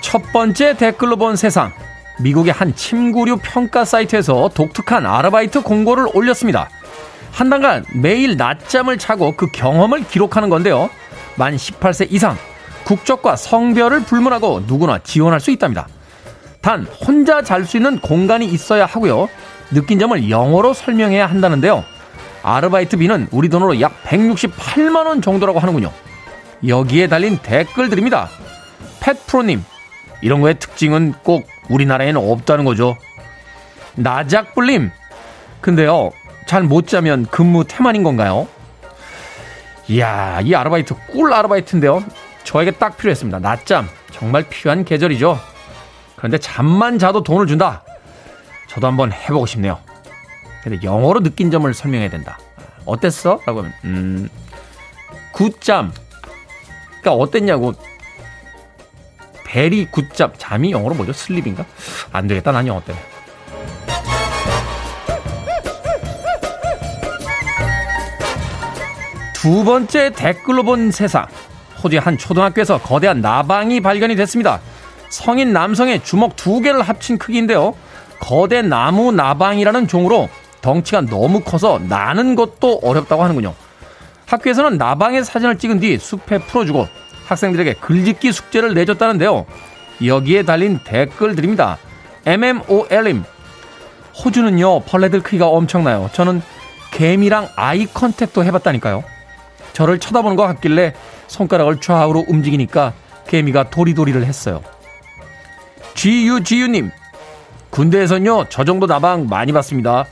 첫 번째 댓글로 본 세상. 미국의 한 침구류 평가 사이트에서 독특한 아르바이트 공고를 올렸습니다. 한 달간 매일 낮잠을 자고 그 경험을 기록하는 건데요. 만 18세 이상, 국적과 성별을 불문하고 누구나 지원할 수 있답니다. 단, 혼자 잘 수 있는 공간이 있어야 하고요. 느낀 점을 영어로 설명해야 한다는데요. 아르바이트비는 우리 돈으로 약 168만 원 정도라고 하는군요. 여기에 달린 댓글들입니다. 펫프로님, 이런 거의 특징은 꼭 우리나라에는 없다는 거죠. 나작불님, 근데요, 잘 못 자면 근무 태만인 건가요? 이야, 이 아르바이트 꿀 아르바이트인데요. 저에게 딱 필요했습니다. 낮잠. 정말 필요한 계절이죠. 그런데 잠만 자도 돈을 준다. 저도 한번 해보고 싶네요. 근데 영어로 느낀 점을 설명해야 된다. 어땠어? 라고 하면, 음, 굿잠. 그니까 어땠냐고. 베리 굿잠. 잠이 영어로 뭐죠? 슬립인가? 안 되겠다. 난 영어 때문에. 두 번째 댓글로 본 세상. 호주의 한 초등학교에서 거대한 나방이 발견이 됐습니다. 성인 남성의 주먹 두 개를 합친 크기인데요. 거대 나무 나방이라는 종으로 덩치가 너무 커서 나는 것도 어렵다고 하는군요. 학교에서는 나방의 사진을 찍은 뒤 숲에 풀어주고 학생들에게 글짓기 숙제를 내줬다는데요. 여기에 달린 댓글들입니다. MMOL임. 호주는요, 벌레들 크기가 엄청나요. 저는 개미랑 eye contact도 해봤다니까요. 저를 쳐다보는 것 같길래 손가락을 좌우로 움직이니까 개미가 도리도리를 했어요. GUGU님, 군대에선요, 저 정도 나방 많이 봤습니다.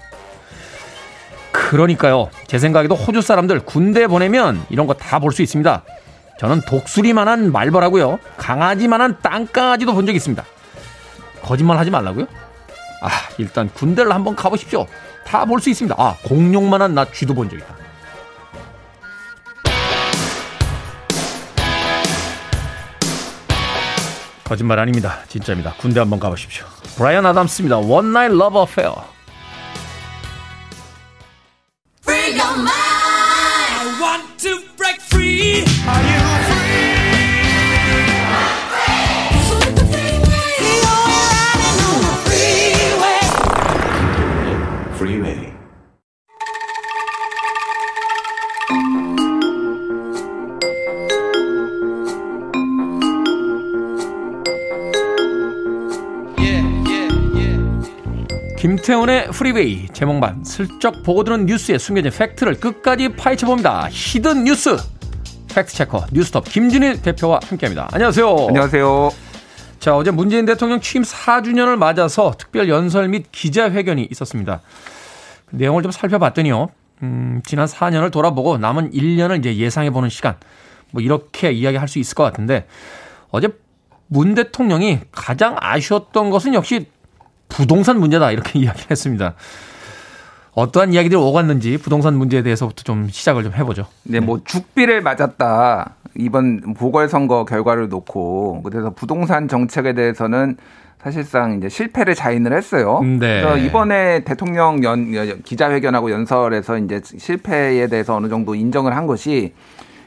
그러니까요. 제 생각에도 호주 사람들 군대 보내면 이런 거 다 볼 수 있습니다. 저는 독수리만한 말벌하고요. 강아지만한 땅강아지도 본 적 있습니다. 거짓말 하지 말라고요? 아, 일단 군대를 한번 가보십시오. 다 볼 수 있습니다. 아, 공룡만한 나 쥐도 본 적 있다. 거짓말 아닙니다. 진짜입니다. 군대 한번 가보십시오. 브라이언 아담스입니다. One Night Love Affair. 김태훈의 Freeway 제목만 슬쩍 보고 드는 뉴스에 숨겨진 팩트를 끝까지 파헤쳐 봅니다. Hidden News Fact Checker 뉴스톱 김준일 대표와 함께합니다. 안녕하세요. 안녕하세요. 자 어제 문재인 대통령 취임 4주년을 맞아서 특별 연설 및 기자회견이 있었습니다. 그 내용을 좀 살펴봤더니요. 음, 지난 4년을 돌아보고 남은 1년을 이제 예상해 보는 시간 뭐 이렇게 이야기할 수 있을 것 같은데 어제 문 대통령이 가장 아쉬웠던 것은 역시 부동산 문제다 이렇게 이야기를 했습니다. 어떠한 이야기들이 오갔는지 부동산 문제에 대해서부터 좀 시작을 좀 해보죠. 네, 뭐 죽비를 맞았다. 이번 보궐선거 결과를 놓고 그래서 부동산 정책에 대해서는 사실상 이제 실패를 자인을 했어요. 네. 그래서 이번에 대통령 연 기자회견하고 연설에서 이제 실패에 대해서 어느 정도 인정을 한 것이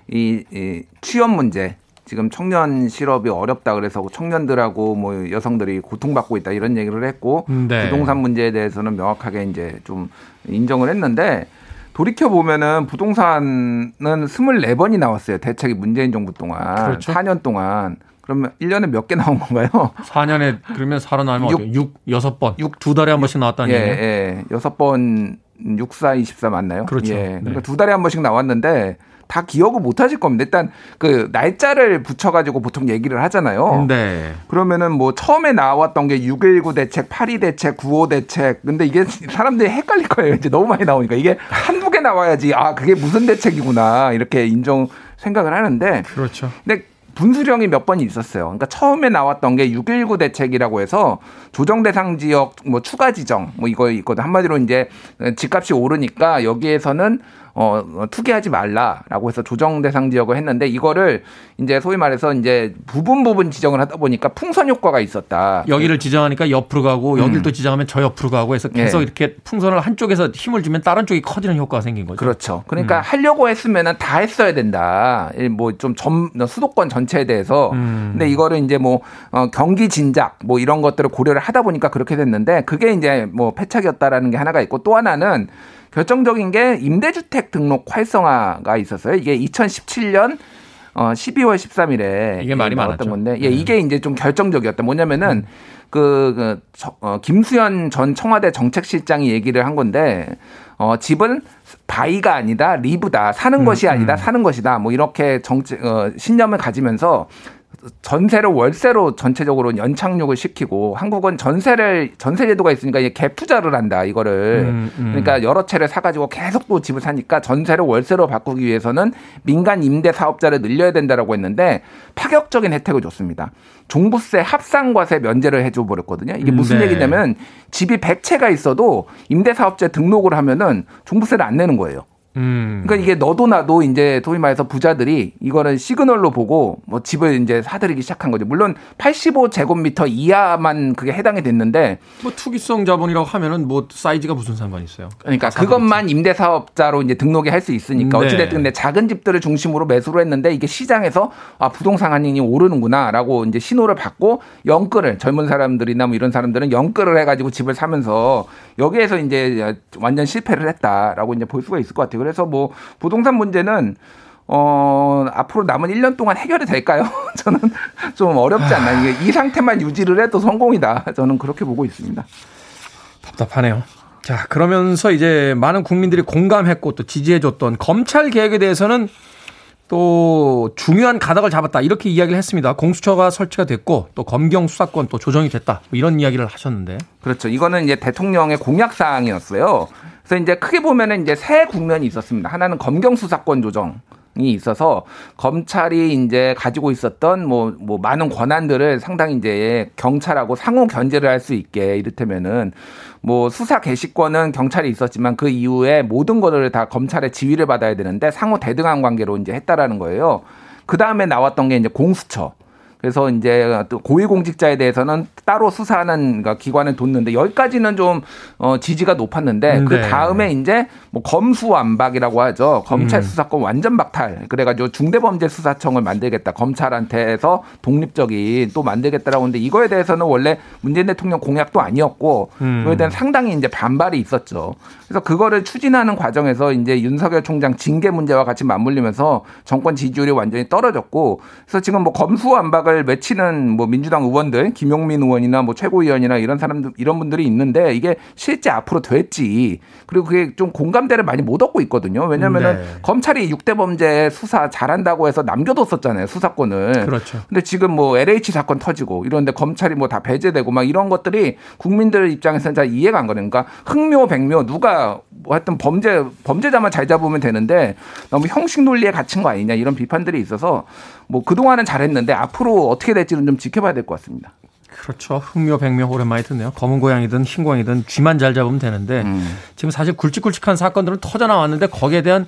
이, 이 취업 문제 지금 청년 실업이 어렵다 그래서 청년들하고 뭐 여성들이 고통받고 있다 이런 얘기를 했고 네. 부동산 문제에 대해서는 명확하게 이제 좀 인정을 했는데 돌이켜 보면은 부동산은 24번이 나왔어요. 대책이 문재인 정부 동안 그렇죠. 4년 동안 그러면 1년에 몇 개 나온 건가요? 4년에 그러면 살아나면 6, 6 6번. 6, 두 달에 한 번씩 나왔다는 예, 얘기예요. 예. 6번 64 24 맞나요? 그렇죠. 예. 그러니까 네. 두 달에 한 번씩 나왔는데 다 기억을 못 하실 겁니다. 일단 그 날짜를 붙여가지고 보통 얘기를 하잖아요. 네. 그러면은 뭐 처음에 나왔던 게 6.19 대책, 8.2 대책, 9.5 대책. 근데 이게 사람들이 헷갈릴 거예요. 이제 너무 많이 나오니까. 이게 한두 개 나와야지. 아, 그게 무슨 대책이구나. 이렇게 인정 생각을 하는데. 그렇죠. 근데 분수령이 몇 번이 있었어요. 그러니까 처음에 나왔던 게 6.19 대책이라고 해서 조정 대상 지역 뭐 추가 지정 뭐 이거 있거든. 한마디로 이제 집값이 오르니까 여기에서는 어, 어, 투기하지 말라라고 해서 조정 대상 지역을 했는데 이거를 이제 소위 말해서 이제 부분 부분 지정을 하다 보니까 풍선 효과가 있었다. 여기를 지정하니까 옆으로 가고 여기를 음. 또 지정하면 저 옆으로 가고 해서 계속 네. 이렇게 풍선을 한쪽에서 힘을 주면 다른 쪽이 커지는 효과가 생긴 거죠. 그렇죠. 그러니까 음. 하려고 했으면은 다 했어야 된다. 뭐좀전 수도권 전체에 대해서. 음. 근데 이거를 이제 뭐 어, 경기 진작 뭐 이런 것들을 고려를 하다 보니까 그렇게 됐는데 그게 이제 뭐 패착이었다라는 게 하나가 있고 또 하나는 결정적인 게 임대주택 등록 활성화가 있었어요. 이게 2017년 어 12월 13일에 이게 말이 많았던 건데, 예, 네. 이게 이제 좀 결정적이었다. 뭐냐면은 그, 그 어, 김수현 전 청와대 정책실장이 얘기를 한 건데, 어, 집은 바이가 아니다, 리브다, 사는 음, 것이 아니다, 음. 사는 것이다. 뭐 이렇게 정책, 어, 신념을 가지면서 전세를 월세로 전체적으로 연착륙을 시키고 한국은 전세를 전세 제도가 있으니까 이게 갭 투자를 한다 이거를 음, 음. 그러니까 여러 채를 사가지고 계속 또 집을 사니까 전세를 월세로 바꾸기 위해서는 민간 임대 사업자를 늘려야 된다라고 했는데 파격적인 혜택을 줬습니다. 종부세 합산과세 면제를 해줘 버렸거든요. 이게 무슨 네. 얘기냐면 집이 100채가 있어도 임대 사업자 등록을 하면은 종부세를 안 내는 거예요. 음. 그러니까 이게 너도 나도 이제 소위 말해서 부자들이 이거는 시그널로 보고 뭐 집을 이제 사들이기 시작한 거죠. 물론 85제곱미터 이하만 그게 해당이 됐는데 뭐 투기성 자본이라고 하면은 뭐 사이즈가 무슨 상관이 있어요? 그러니까 그것만 임대 사업자로 이제 등록이 할 수 있으니까 네. 어찌 됐든 근 작은 집들을 중심으로 매수를 했는데 이게 시장에서 아 부동산 한인이 오르는구나라고 이제 신호를 받고 영끌을 젊은 사람들이나 뭐 이런 사람들은 영끌을 해 가지고 집을 사면서 여기에서 이제 완전 실패를 했다라고 이제 볼 수가 있을 것 같아요. 그래서 뭐 부동산 문제는 어, 앞으로 남은 1년 동안 해결이 될까요? 저는 좀 어렵지 않나. 이게 이 상태만 유지를 해도 성공이다. 저는 그렇게 보고 있습니다. 답답하네요. 자, 그러면서 이제 많은 국민들이 공감했고 또 지지해줬던 검찰 개혁에 대해서는 또 중요한 가닥을 잡았다 이렇게 이야기를 했습니다. 공수처가 설치가 됐고 또 검경 수사권 또 조정이 됐다 뭐 이런 이야기를 하셨는데 그렇죠. 이거는 이제 대통령의 공약 사항이었어요. 그래서 이제 크게 보면은 이제 세 국면이 있었습니다. 하나는 검경 수사권 조정. 있어서 검찰이 이제 가지고 있었던 뭐, 뭐 많은 권한들을 상당히 이제 경찰하고 상호 견제를 할 수 있게 이를테면은 뭐 수사 개시권은 경찰이 있었지만 그 이후에 모든 것을 다 검찰의 지휘를 받아야 되는데 상호 대등한 관계로 이제 했다라는 거예요. 그 다음에 나왔던 게 이제 공수처. 그래서 이제 또 고위공직자에 대해서는 따로 수사하는 그러니까 기관을 뒀는데 여기까지는 좀 어, 지지가 높았는데 그 네. 그 다음에 이제 뭐 검수완박이라고 하죠. 검찰 음. 수사권 완전 박탈. 그래가지고 중대범죄수사청을 만들겠다. 검찰한테서 독립적인 또 만들겠다라고 하는데 이거에 대해서는 원래 문재인 대통령 공약도 아니었고 음. 그에 대한 상당히 이제 반발이 있었죠. 그래서 그거를 추진하는 과정에서 이제 윤석열 총장 징계 문제와 같이 맞물리면서 정권 지지율이 완전히 떨어졌고 그래서 지금 뭐 검수완박을 외치는 뭐 민주당 의원들 김용민 의원이나 뭐 최고위원이나 이런 사람들 이런 분들이 있는데 이게 실제 앞으로 됐지 그리고 그게 좀 공감대를 많이 못 얻고 있거든요. 왜냐하면은 네. 검찰이 6대 범죄 수사 잘한다고 해서 남겨뒀었잖아요 수사권을. 그렇죠. 근데 지금 뭐 LH 사건 터지고 이런데 검찰이 뭐 다 배제되고 막 이런 것들이 국민들 입장에서는 잘 이해가 안 가는 그러니까 흥묘 백묘 누가 뭐 하여튼 범죄 범죄자만 잘 잡으면 되는데 너무 형식 논리에 갇힌 거 아니냐 이런 비판들이 있어서 뭐 그동안은 잘했는데 앞으로 어떻게 될지는 좀 지켜봐야 될 것 같습니다. 그렇죠. 흑묘, 백묘 오랜만에 듣네요. 검은 고양이든 흰 고양이든 쥐만 잘 잡으면 되는데 음. 지금 사실 굵직굵직한 사건들은 터져 나왔는데 거기에 대한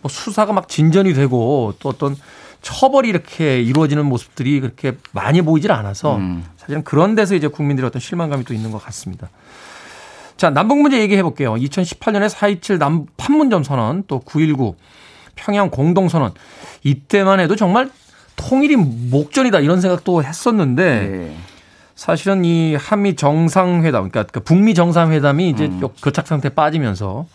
뭐 수사가 막 진전이 되고 또 어떤 처벌이 이렇게 이루어지는 모습들이 그렇게 많이 보이질 않아서 음. 사실은 그런 데서 이제 국민들의 어떤 실망감이 또 있는 것 같습니다. 자, 남북 문제 얘기해 볼게요. 2018년에 4.27 남 판문점 선언, 또 9.19 평양 공동선언. 이때만 해도 정말 통일이 목전이다 이런 생각도 했었는데 네. 사실은 이 한미 정상회담, 그러니까 그 북미 정상회담이 이제 음. 교착 상태에 빠지면서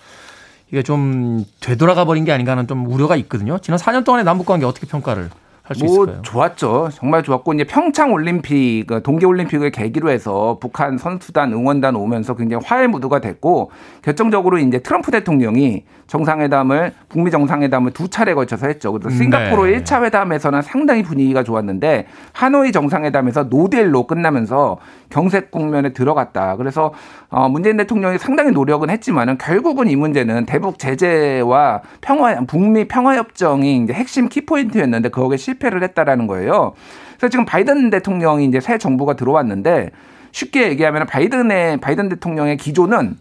이게 좀 되돌아가 버린 게 아닌가 하는 좀 우려가 있거든요. 지난 4년 동안의 남북 관계 어떻게 평가를 할수 뭐 있을까요? 좋았죠. 정말 좋았고 이제 평창 올림픽, 그 동계 올림픽을 계기로 해서 북한 선수단 응원단 오면서 굉장히 화해 무드가 됐고 결정적으로 이제 트럼프 대통령이 정상회담을 북미 정상회담을 두 차례 걸쳐서 했죠. 그래서 음, 싱가포르 네. 1차 회담에서는 상당히 분위기가 좋았는데 하노이 정상회담에서 노딜로 끝나면서 경색 국면에 들어갔다. 그래서 어 문재인 대통령이 상당히 노력은 했지만은 결국은 이 문제는 대북 제재와 평화 북미 평화 협정이 이제 핵심 키포인트였는데 거기에 실패를 했다라는 거예요. 그래서 지금 바이든 대통령이 이제 새 정부가 들어왔는데 쉽게 얘기하면 바이든의 바이든 대통령의 기조는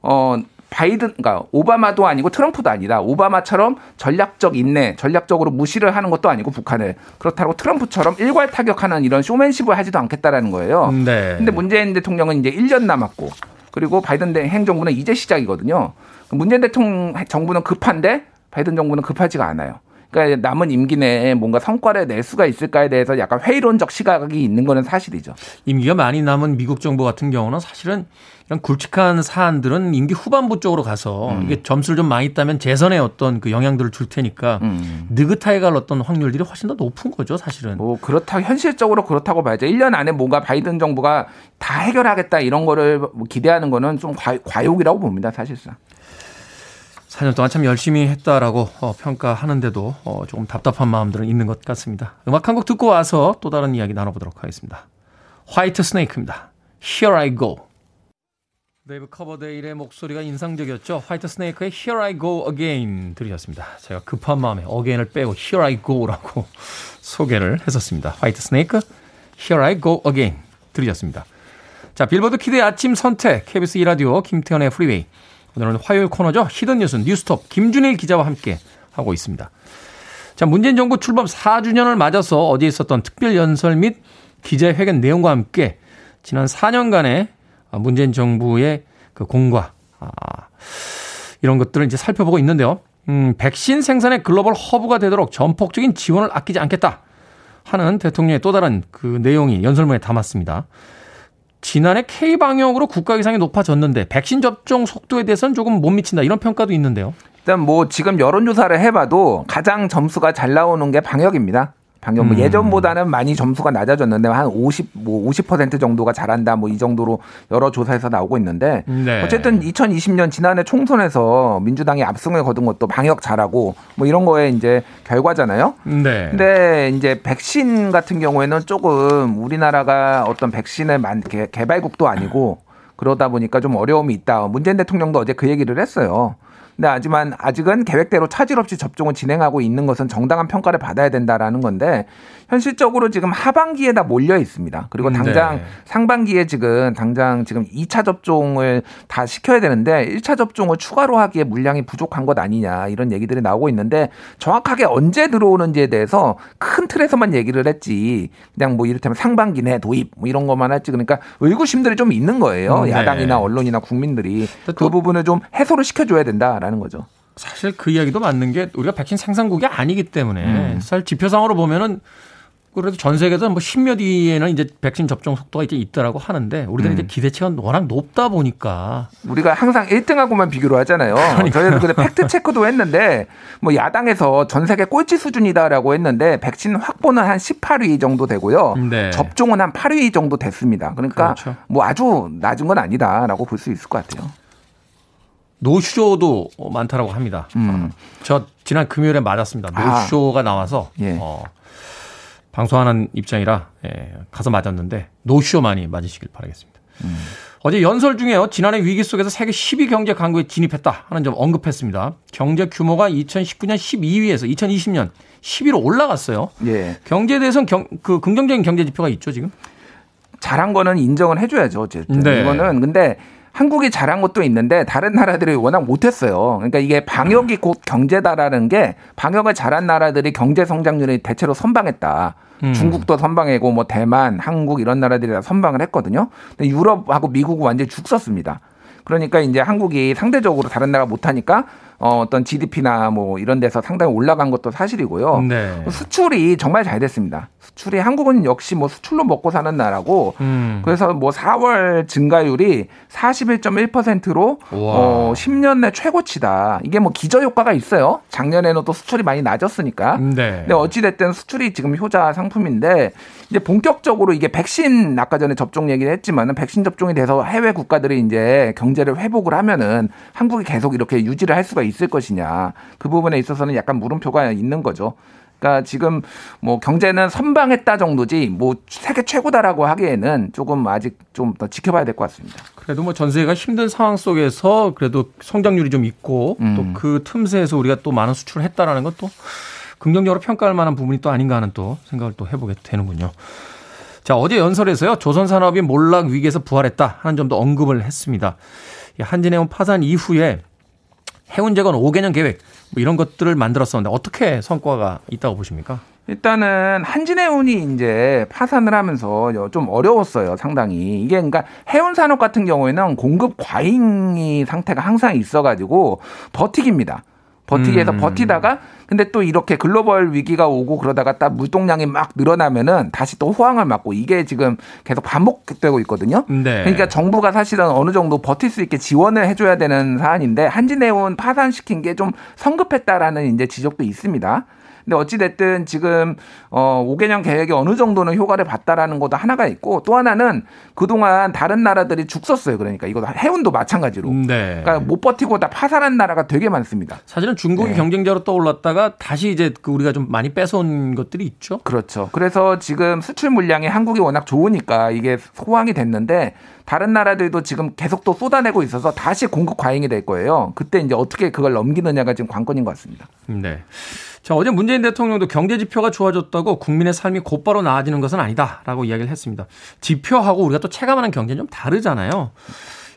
어 바이든, 그러니까 오바마도 아니고 트럼프도 아니다. 오바마처럼 전략적 인내, 전략적으로 무시를 하는 것도 아니고 북한을 그렇다고 트럼프처럼 일괄 타격하는 이런 쇼맨십을 하지도 않겠다라는 거예요. 네. 근데 문재인 대통령은 이제 1년 남았고 그리고 바이든 행정부는 이제 시작이거든요. 문재인 대통령 정부는 급한데 바이든 정부는 급하지가 않아요. 그러니까 남은 임기 내에 뭔가 성과를 낼 수가 있을까에 대해서 약간 회의론적 시각이 있는 거는 사실이죠. 임기가 많이 남은 미국 정부 같은 경우는 사실은 이런 굵직한 사안들은 임기 후반부 쪽으로 가서 음. 이게 점수를 좀 많이 따면 재선에 어떤 그 영향들을 줄 테니까 음. 느긋하게 갈 어떤 확률들이 훨씬 더 높은 거죠, 사실은. 뭐 그렇다 현실적으로 그렇다고 봐야죠. 1년 안에 뭔가 바이든 정부가 다 해결하겠다 이런 거를 뭐 기대하는 거는 좀 과, 과욕이라고 봅니다, 사실상. 4년 동안 참 열심히 했다라고 어, 평가하는데도 어, 조금 답답한 마음들은 있는 것 같습니다. 음악 한 곡 듣고 와서 또 다른 이야기 나눠보도록 하겠습니다. Whitesnake입니다. Here I Go. 데이브 커버데일의 목소리가 인상적이었죠. Whitesnake의 Here I Go Again 들으셨습니다. 제가 급한 마음에 again을 빼고 Here I Go라고 소개를 했었습니다. Whitesnake Here I Go Again 들으셨습니다. 자, Billboard Kid의 아침 선택 KBS 2라디오 김태훈의 Freeway 오늘은 화요일 코너죠. Hidden News 뉴스톱 김준일 기자와 함께 하고 있습니다. 자, 문재인 정부 출범 4주년을 맞아서 어제 있었던 특별 연설 및 기자회견 내용과 함께 지난 4년간의 문재인 정부의 그 공과 아, 이런 것들을 이제 살펴보고 있는데요. 음, 백신 생산의 글로벌 허브가 되도록 전폭적인 지원을 아끼지 않겠다 하는 대통령의 또 다른 그 내용이 연설문에 담았습니다. 지난해 K방역으로 국가 위상이 높아졌는데 백신 접종 속도에 대해서는 조금 못 미친다 이런 평가도 있는데요. 일단 뭐 지금 여론조사를 해봐도 가장 점수가 잘 나오는 게 방역입니다. 방금 뭐 음. 예전보다는 많이 점수가 낮아졌는데 한 50, 뭐 50% 정도가 잘한다 뭐 이 정도로 여러 조사에서 나오고 있는데 네. 어쨌든 2020년 지난해 총선에서 민주당이 압승을 거둔 것도 방역 잘하고 뭐 이런 거에 이제 결과잖아요. 네. 근데 이제 백신 같은 경우에는 조금 우리나라가 어떤 백신의 만, 개발국도 아니고 그러다 보니까 좀 어려움이 있다. 문재인 대통령도 어제 그 얘기를 했어요. 근데 하지만 아직은 계획대로 차질 없이 접종을 진행하고 있는 것은 정당한 평가를 받아야 된다라는 건데 현실적으로 지금 하반기에 다 몰려 있습니다. 그리고 당장 네. 상반기에 지금 당장 지금 2차 접종을 다 시켜야 되는데 1차 접종을 추가로 하기에 물량이 부족한 것 아니냐 이런 얘기들이 나오고 있는데 정확하게 언제 들어오는지에 대해서 큰 틀에서만 얘기를 했지 그냥 뭐 이를테면 상반기 내 도입 뭐 이런 것만 했지 그러니까 의구심들이 좀 있는 거예요. 음, 네. 야당이나 언론이나 국민들이 또- 그 부분을 좀 해소를 시켜줘야 된다라는 거죠. 사실 그 이야기도 맞는 게 우리가 백신 생산국이 아니기 때문에 음. 사실 지표상으로 보면은 그래도 전 세계에서 뭐 십몇 위에는 이제 백신 접종 속도가 이제 있다라고 하는데 우리들은 음. 이제 기대치가 워낙 높다 보니까 우리가 항상 1등하고만 비교를 하잖아요. 저희는 근데 팩트 체크도 했는데 뭐 야당에서 전 세계 꼴찌 수준이다라고 했는데 백신 확보는 한 18위 정도 되고요. 네. 접종은 한 8위 정도 됐습니다. 그러니까 그렇죠. 뭐 아주 낮은 건 아니다라고 볼 수 있을 것 같아요. 노쇼도 많다라고 합니다. 음. 저 지난 금요일에 맞았습니다. 아. 노쇼가 나와서 예. 어, 방송하는 입장이라 예, 가서 맞았는데 노쇼 많이 맞으시길 바라겠습니다. 음. 어제 연설 중에요. 지난해 위기 속에서 세계 10위 경제 강국에 진입했다 하는 점 언급했습니다. 경제 규모가 2019년 12위에서 2020년 10위로 올라갔어요. 예. 경제에 대해서는 경, 그 긍정적인 경제 지표가 있죠 지금. 잘한 거는 인정을 해줘야죠. 어쨌든 네. 이거는 근데 한국이 잘한 것도 있는데 다른 나라들이 워낙 못했어요. 그러니까 이게 방역이 곧 경제다라는 게 방역을 잘한 나라들이 경제 성장률이 대체로 선방했다. 음. 중국도 선방이고 뭐 대만, 한국 이런 나라들이 다 선방을 했거든요. 근데 유럽하고 미국은 완전히 죽었습니다. 그러니까 이제 한국이 상대적으로 다른 나라 못하니까 어, 어떤 GDP나 뭐 이런 데서 상당히 올라간 것도 사실이고요. 네. 수출이 정말 잘 됐습니다. 수출이 한국은 역시 뭐 수출로 먹고 사는 나라고 음. 그래서 뭐 4월 증가율이 41.1%로 우와. 어 10년 내 최고치다. 이게 뭐 기저 효과가 있어요. 작년에는 또 수출이 많이 낮았으니까. 네. 근데 어찌 됐든 수출이 지금 효자 상품인데 이제 본격적으로 이게 백신 아까 전에 접종 얘기를 했지만은 백신 접종이 돼서 해외 국가들이 이제 경제를 회복을 하면은 한국이 계속 이렇게 유지를 할 수가 있을 것이냐. 그 부분에 있어서는 약간 물음표가 있는 거죠. 그러니까 지금 뭐 경제는 선방했다 정도지 뭐 세계 최고다라고 하기에는 조금 아직 좀 더 지켜봐야 될 것 같습니다. 그래도 뭐 전 세계가 힘든 상황 속에서 그래도 성장률이 좀 있고 음. 또그 틈새에서 우리가 또 많은 수출을 했다라는 것도 긍정적으로 평가할 만한 부분이 또 아닌가 하는 또 생각을 또 해보게 되는군요. 자, 어제 연설에서요, 조선 산업이 몰락 위기에서 부활했다 하는 점도 언급을 했습니다. 이 한진해운 파산 이후에 해운 재건 5개년 계획, 뭐 이런 것들을 만들었었는데 어떻게 성과가 있다고 보십니까? 일단은 한진해운이 이제 파산을 하면서 좀 어려웠어요, 상당히. 이게 그러니까 해운 산업 같은 경우에는 공급 과잉이 상태가 항상 있어가지고 버티기입니다. 버티기에서 음. 버티다가 근데 또 이렇게 글로벌 위기가 오고 그러다가 딱 물동량이 막 늘어나면은 다시 또 호황을 맞고 이게 지금 계속 반복되고 있거든요. 네. 그러니까 정부가 사실은 어느 정도 버틸 수 있게 지원을 해줘야 되는 사안인데 한진해운 파산시킨 게 좀 성급했다라는 이제 지적도 있습니다. 근데 어찌됐든 지금 어 5개년 계획이 어느 정도는 효과를 봤다라는 것도 하나가 있고 또 하나는 그동안 다른 나라들이 죽었어요. 그러니까 이거 해운도 마찬가지로. 네. 그러니까 못 버티고 다 파산한 나라가 되게 많습니다. 사실은 중국이 네. 경쟁자로 떠올랐다가 다시 이제 그 우리가 좀 많이 뺏어온 것들이 있죠. 그렇죠. 그래서 지금 수출 물량이 한국이 워낙 좋으니까 이게 소황이 됐는데 다른 나라들도 지금 계속 또 쏟아내고 있어서 다시 공급 과잉이 될 거예요. 그때 이제 어떻게 그걸 넘기느냐가 지금 관건인 것 같습니다. 네. 자, 어제 문재인 대통령도 경제 지표가 좋아졌다고 국민의 삶이 곧바로 나아지는 것은 아니다라고 이야기를 했습니다. 지표하고 우리가 또 체감하는 경제는 좀 다르잖아요.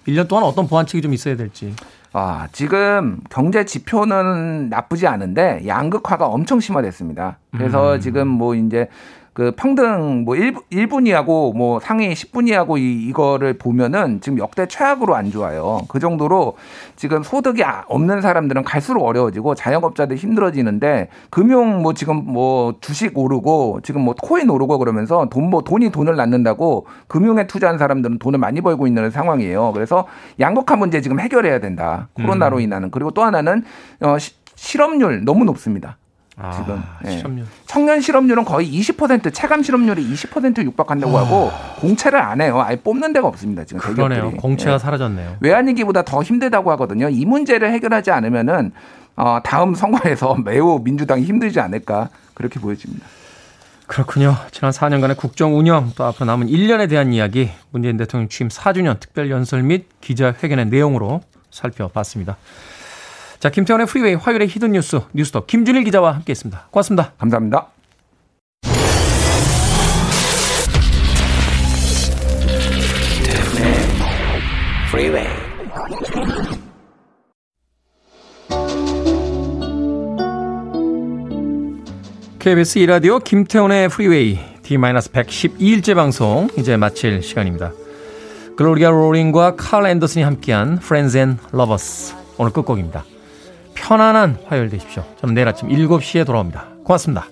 1년 동안 어떤 보완책이 좀 있어야 될지. 아, 지금 경제 지표는 나쁘지 않은데 양극화가 엄청 심화됐습니다. 그래서 지금 뭐 이제 그 평등 뭐 1, 1분위하고 뭐 상위 10분위하고 이, 이거를 보면은 지금 역대 최악으로 안 좋아요. 그 정도로 지금 소득이 아- 없는 사람들은 갈수록 어려워지고 자영업자들 힘들어지는데 금융 뭐 지금 뭐 주식 오르고 지금 뭐 코인 오르고 그러면서 돈 뭐 돈이 돈을 낳는다고 금융에 투자한 사람들은 돈을 많이 벌고 있는 상황이에요. 그래서 양극화 문제 지금 해결해야 된다. 코로나로 인하는 그리고 또 하나는 어 시- 실업률 너무 높습니다. 지금 아, 예. 실업률. 청년 실업률은 거의 20% 체감 실업률이 20% 육박한다고 하고 공채를 안 해요. 아예 뽑는 데가 없습니다. 지금 그러네요. 대기업들이. 공채가 예. 사라졌네요. 외환위기보다 더 힘들다고 하거든요. 이 문제를 해결하지 않으면은 어, 다음 선거에서 매우 민주당이 힘들지 않을까 그렇게 보여집니다. 그렇군요. 지난 4년간의 국정 운영 또 앞으로 남은 1년에 대한 이야기 문재인 대통령 취임 4주년 특별 연설 및 기자회견의 내용으로 살펴봤습니다. 자, 김태훈의 Freeway 화요일의 Hidden News 뉴스톱 김준일 기자와 함께했습니다. 고맙습니다. 감사합니다. KBS 이라디오 김태훈의 Freeway D-112일째 방송 이제 마칠 시간입니다. 글로리아 로링과 칼 앤더슨이 함께한 Friends and Lovers 오늘 끝곡입니다. 편안한 화요일 되십시오. 저는 내일 아침 7시에 돌아옵니다. 고맙습니다.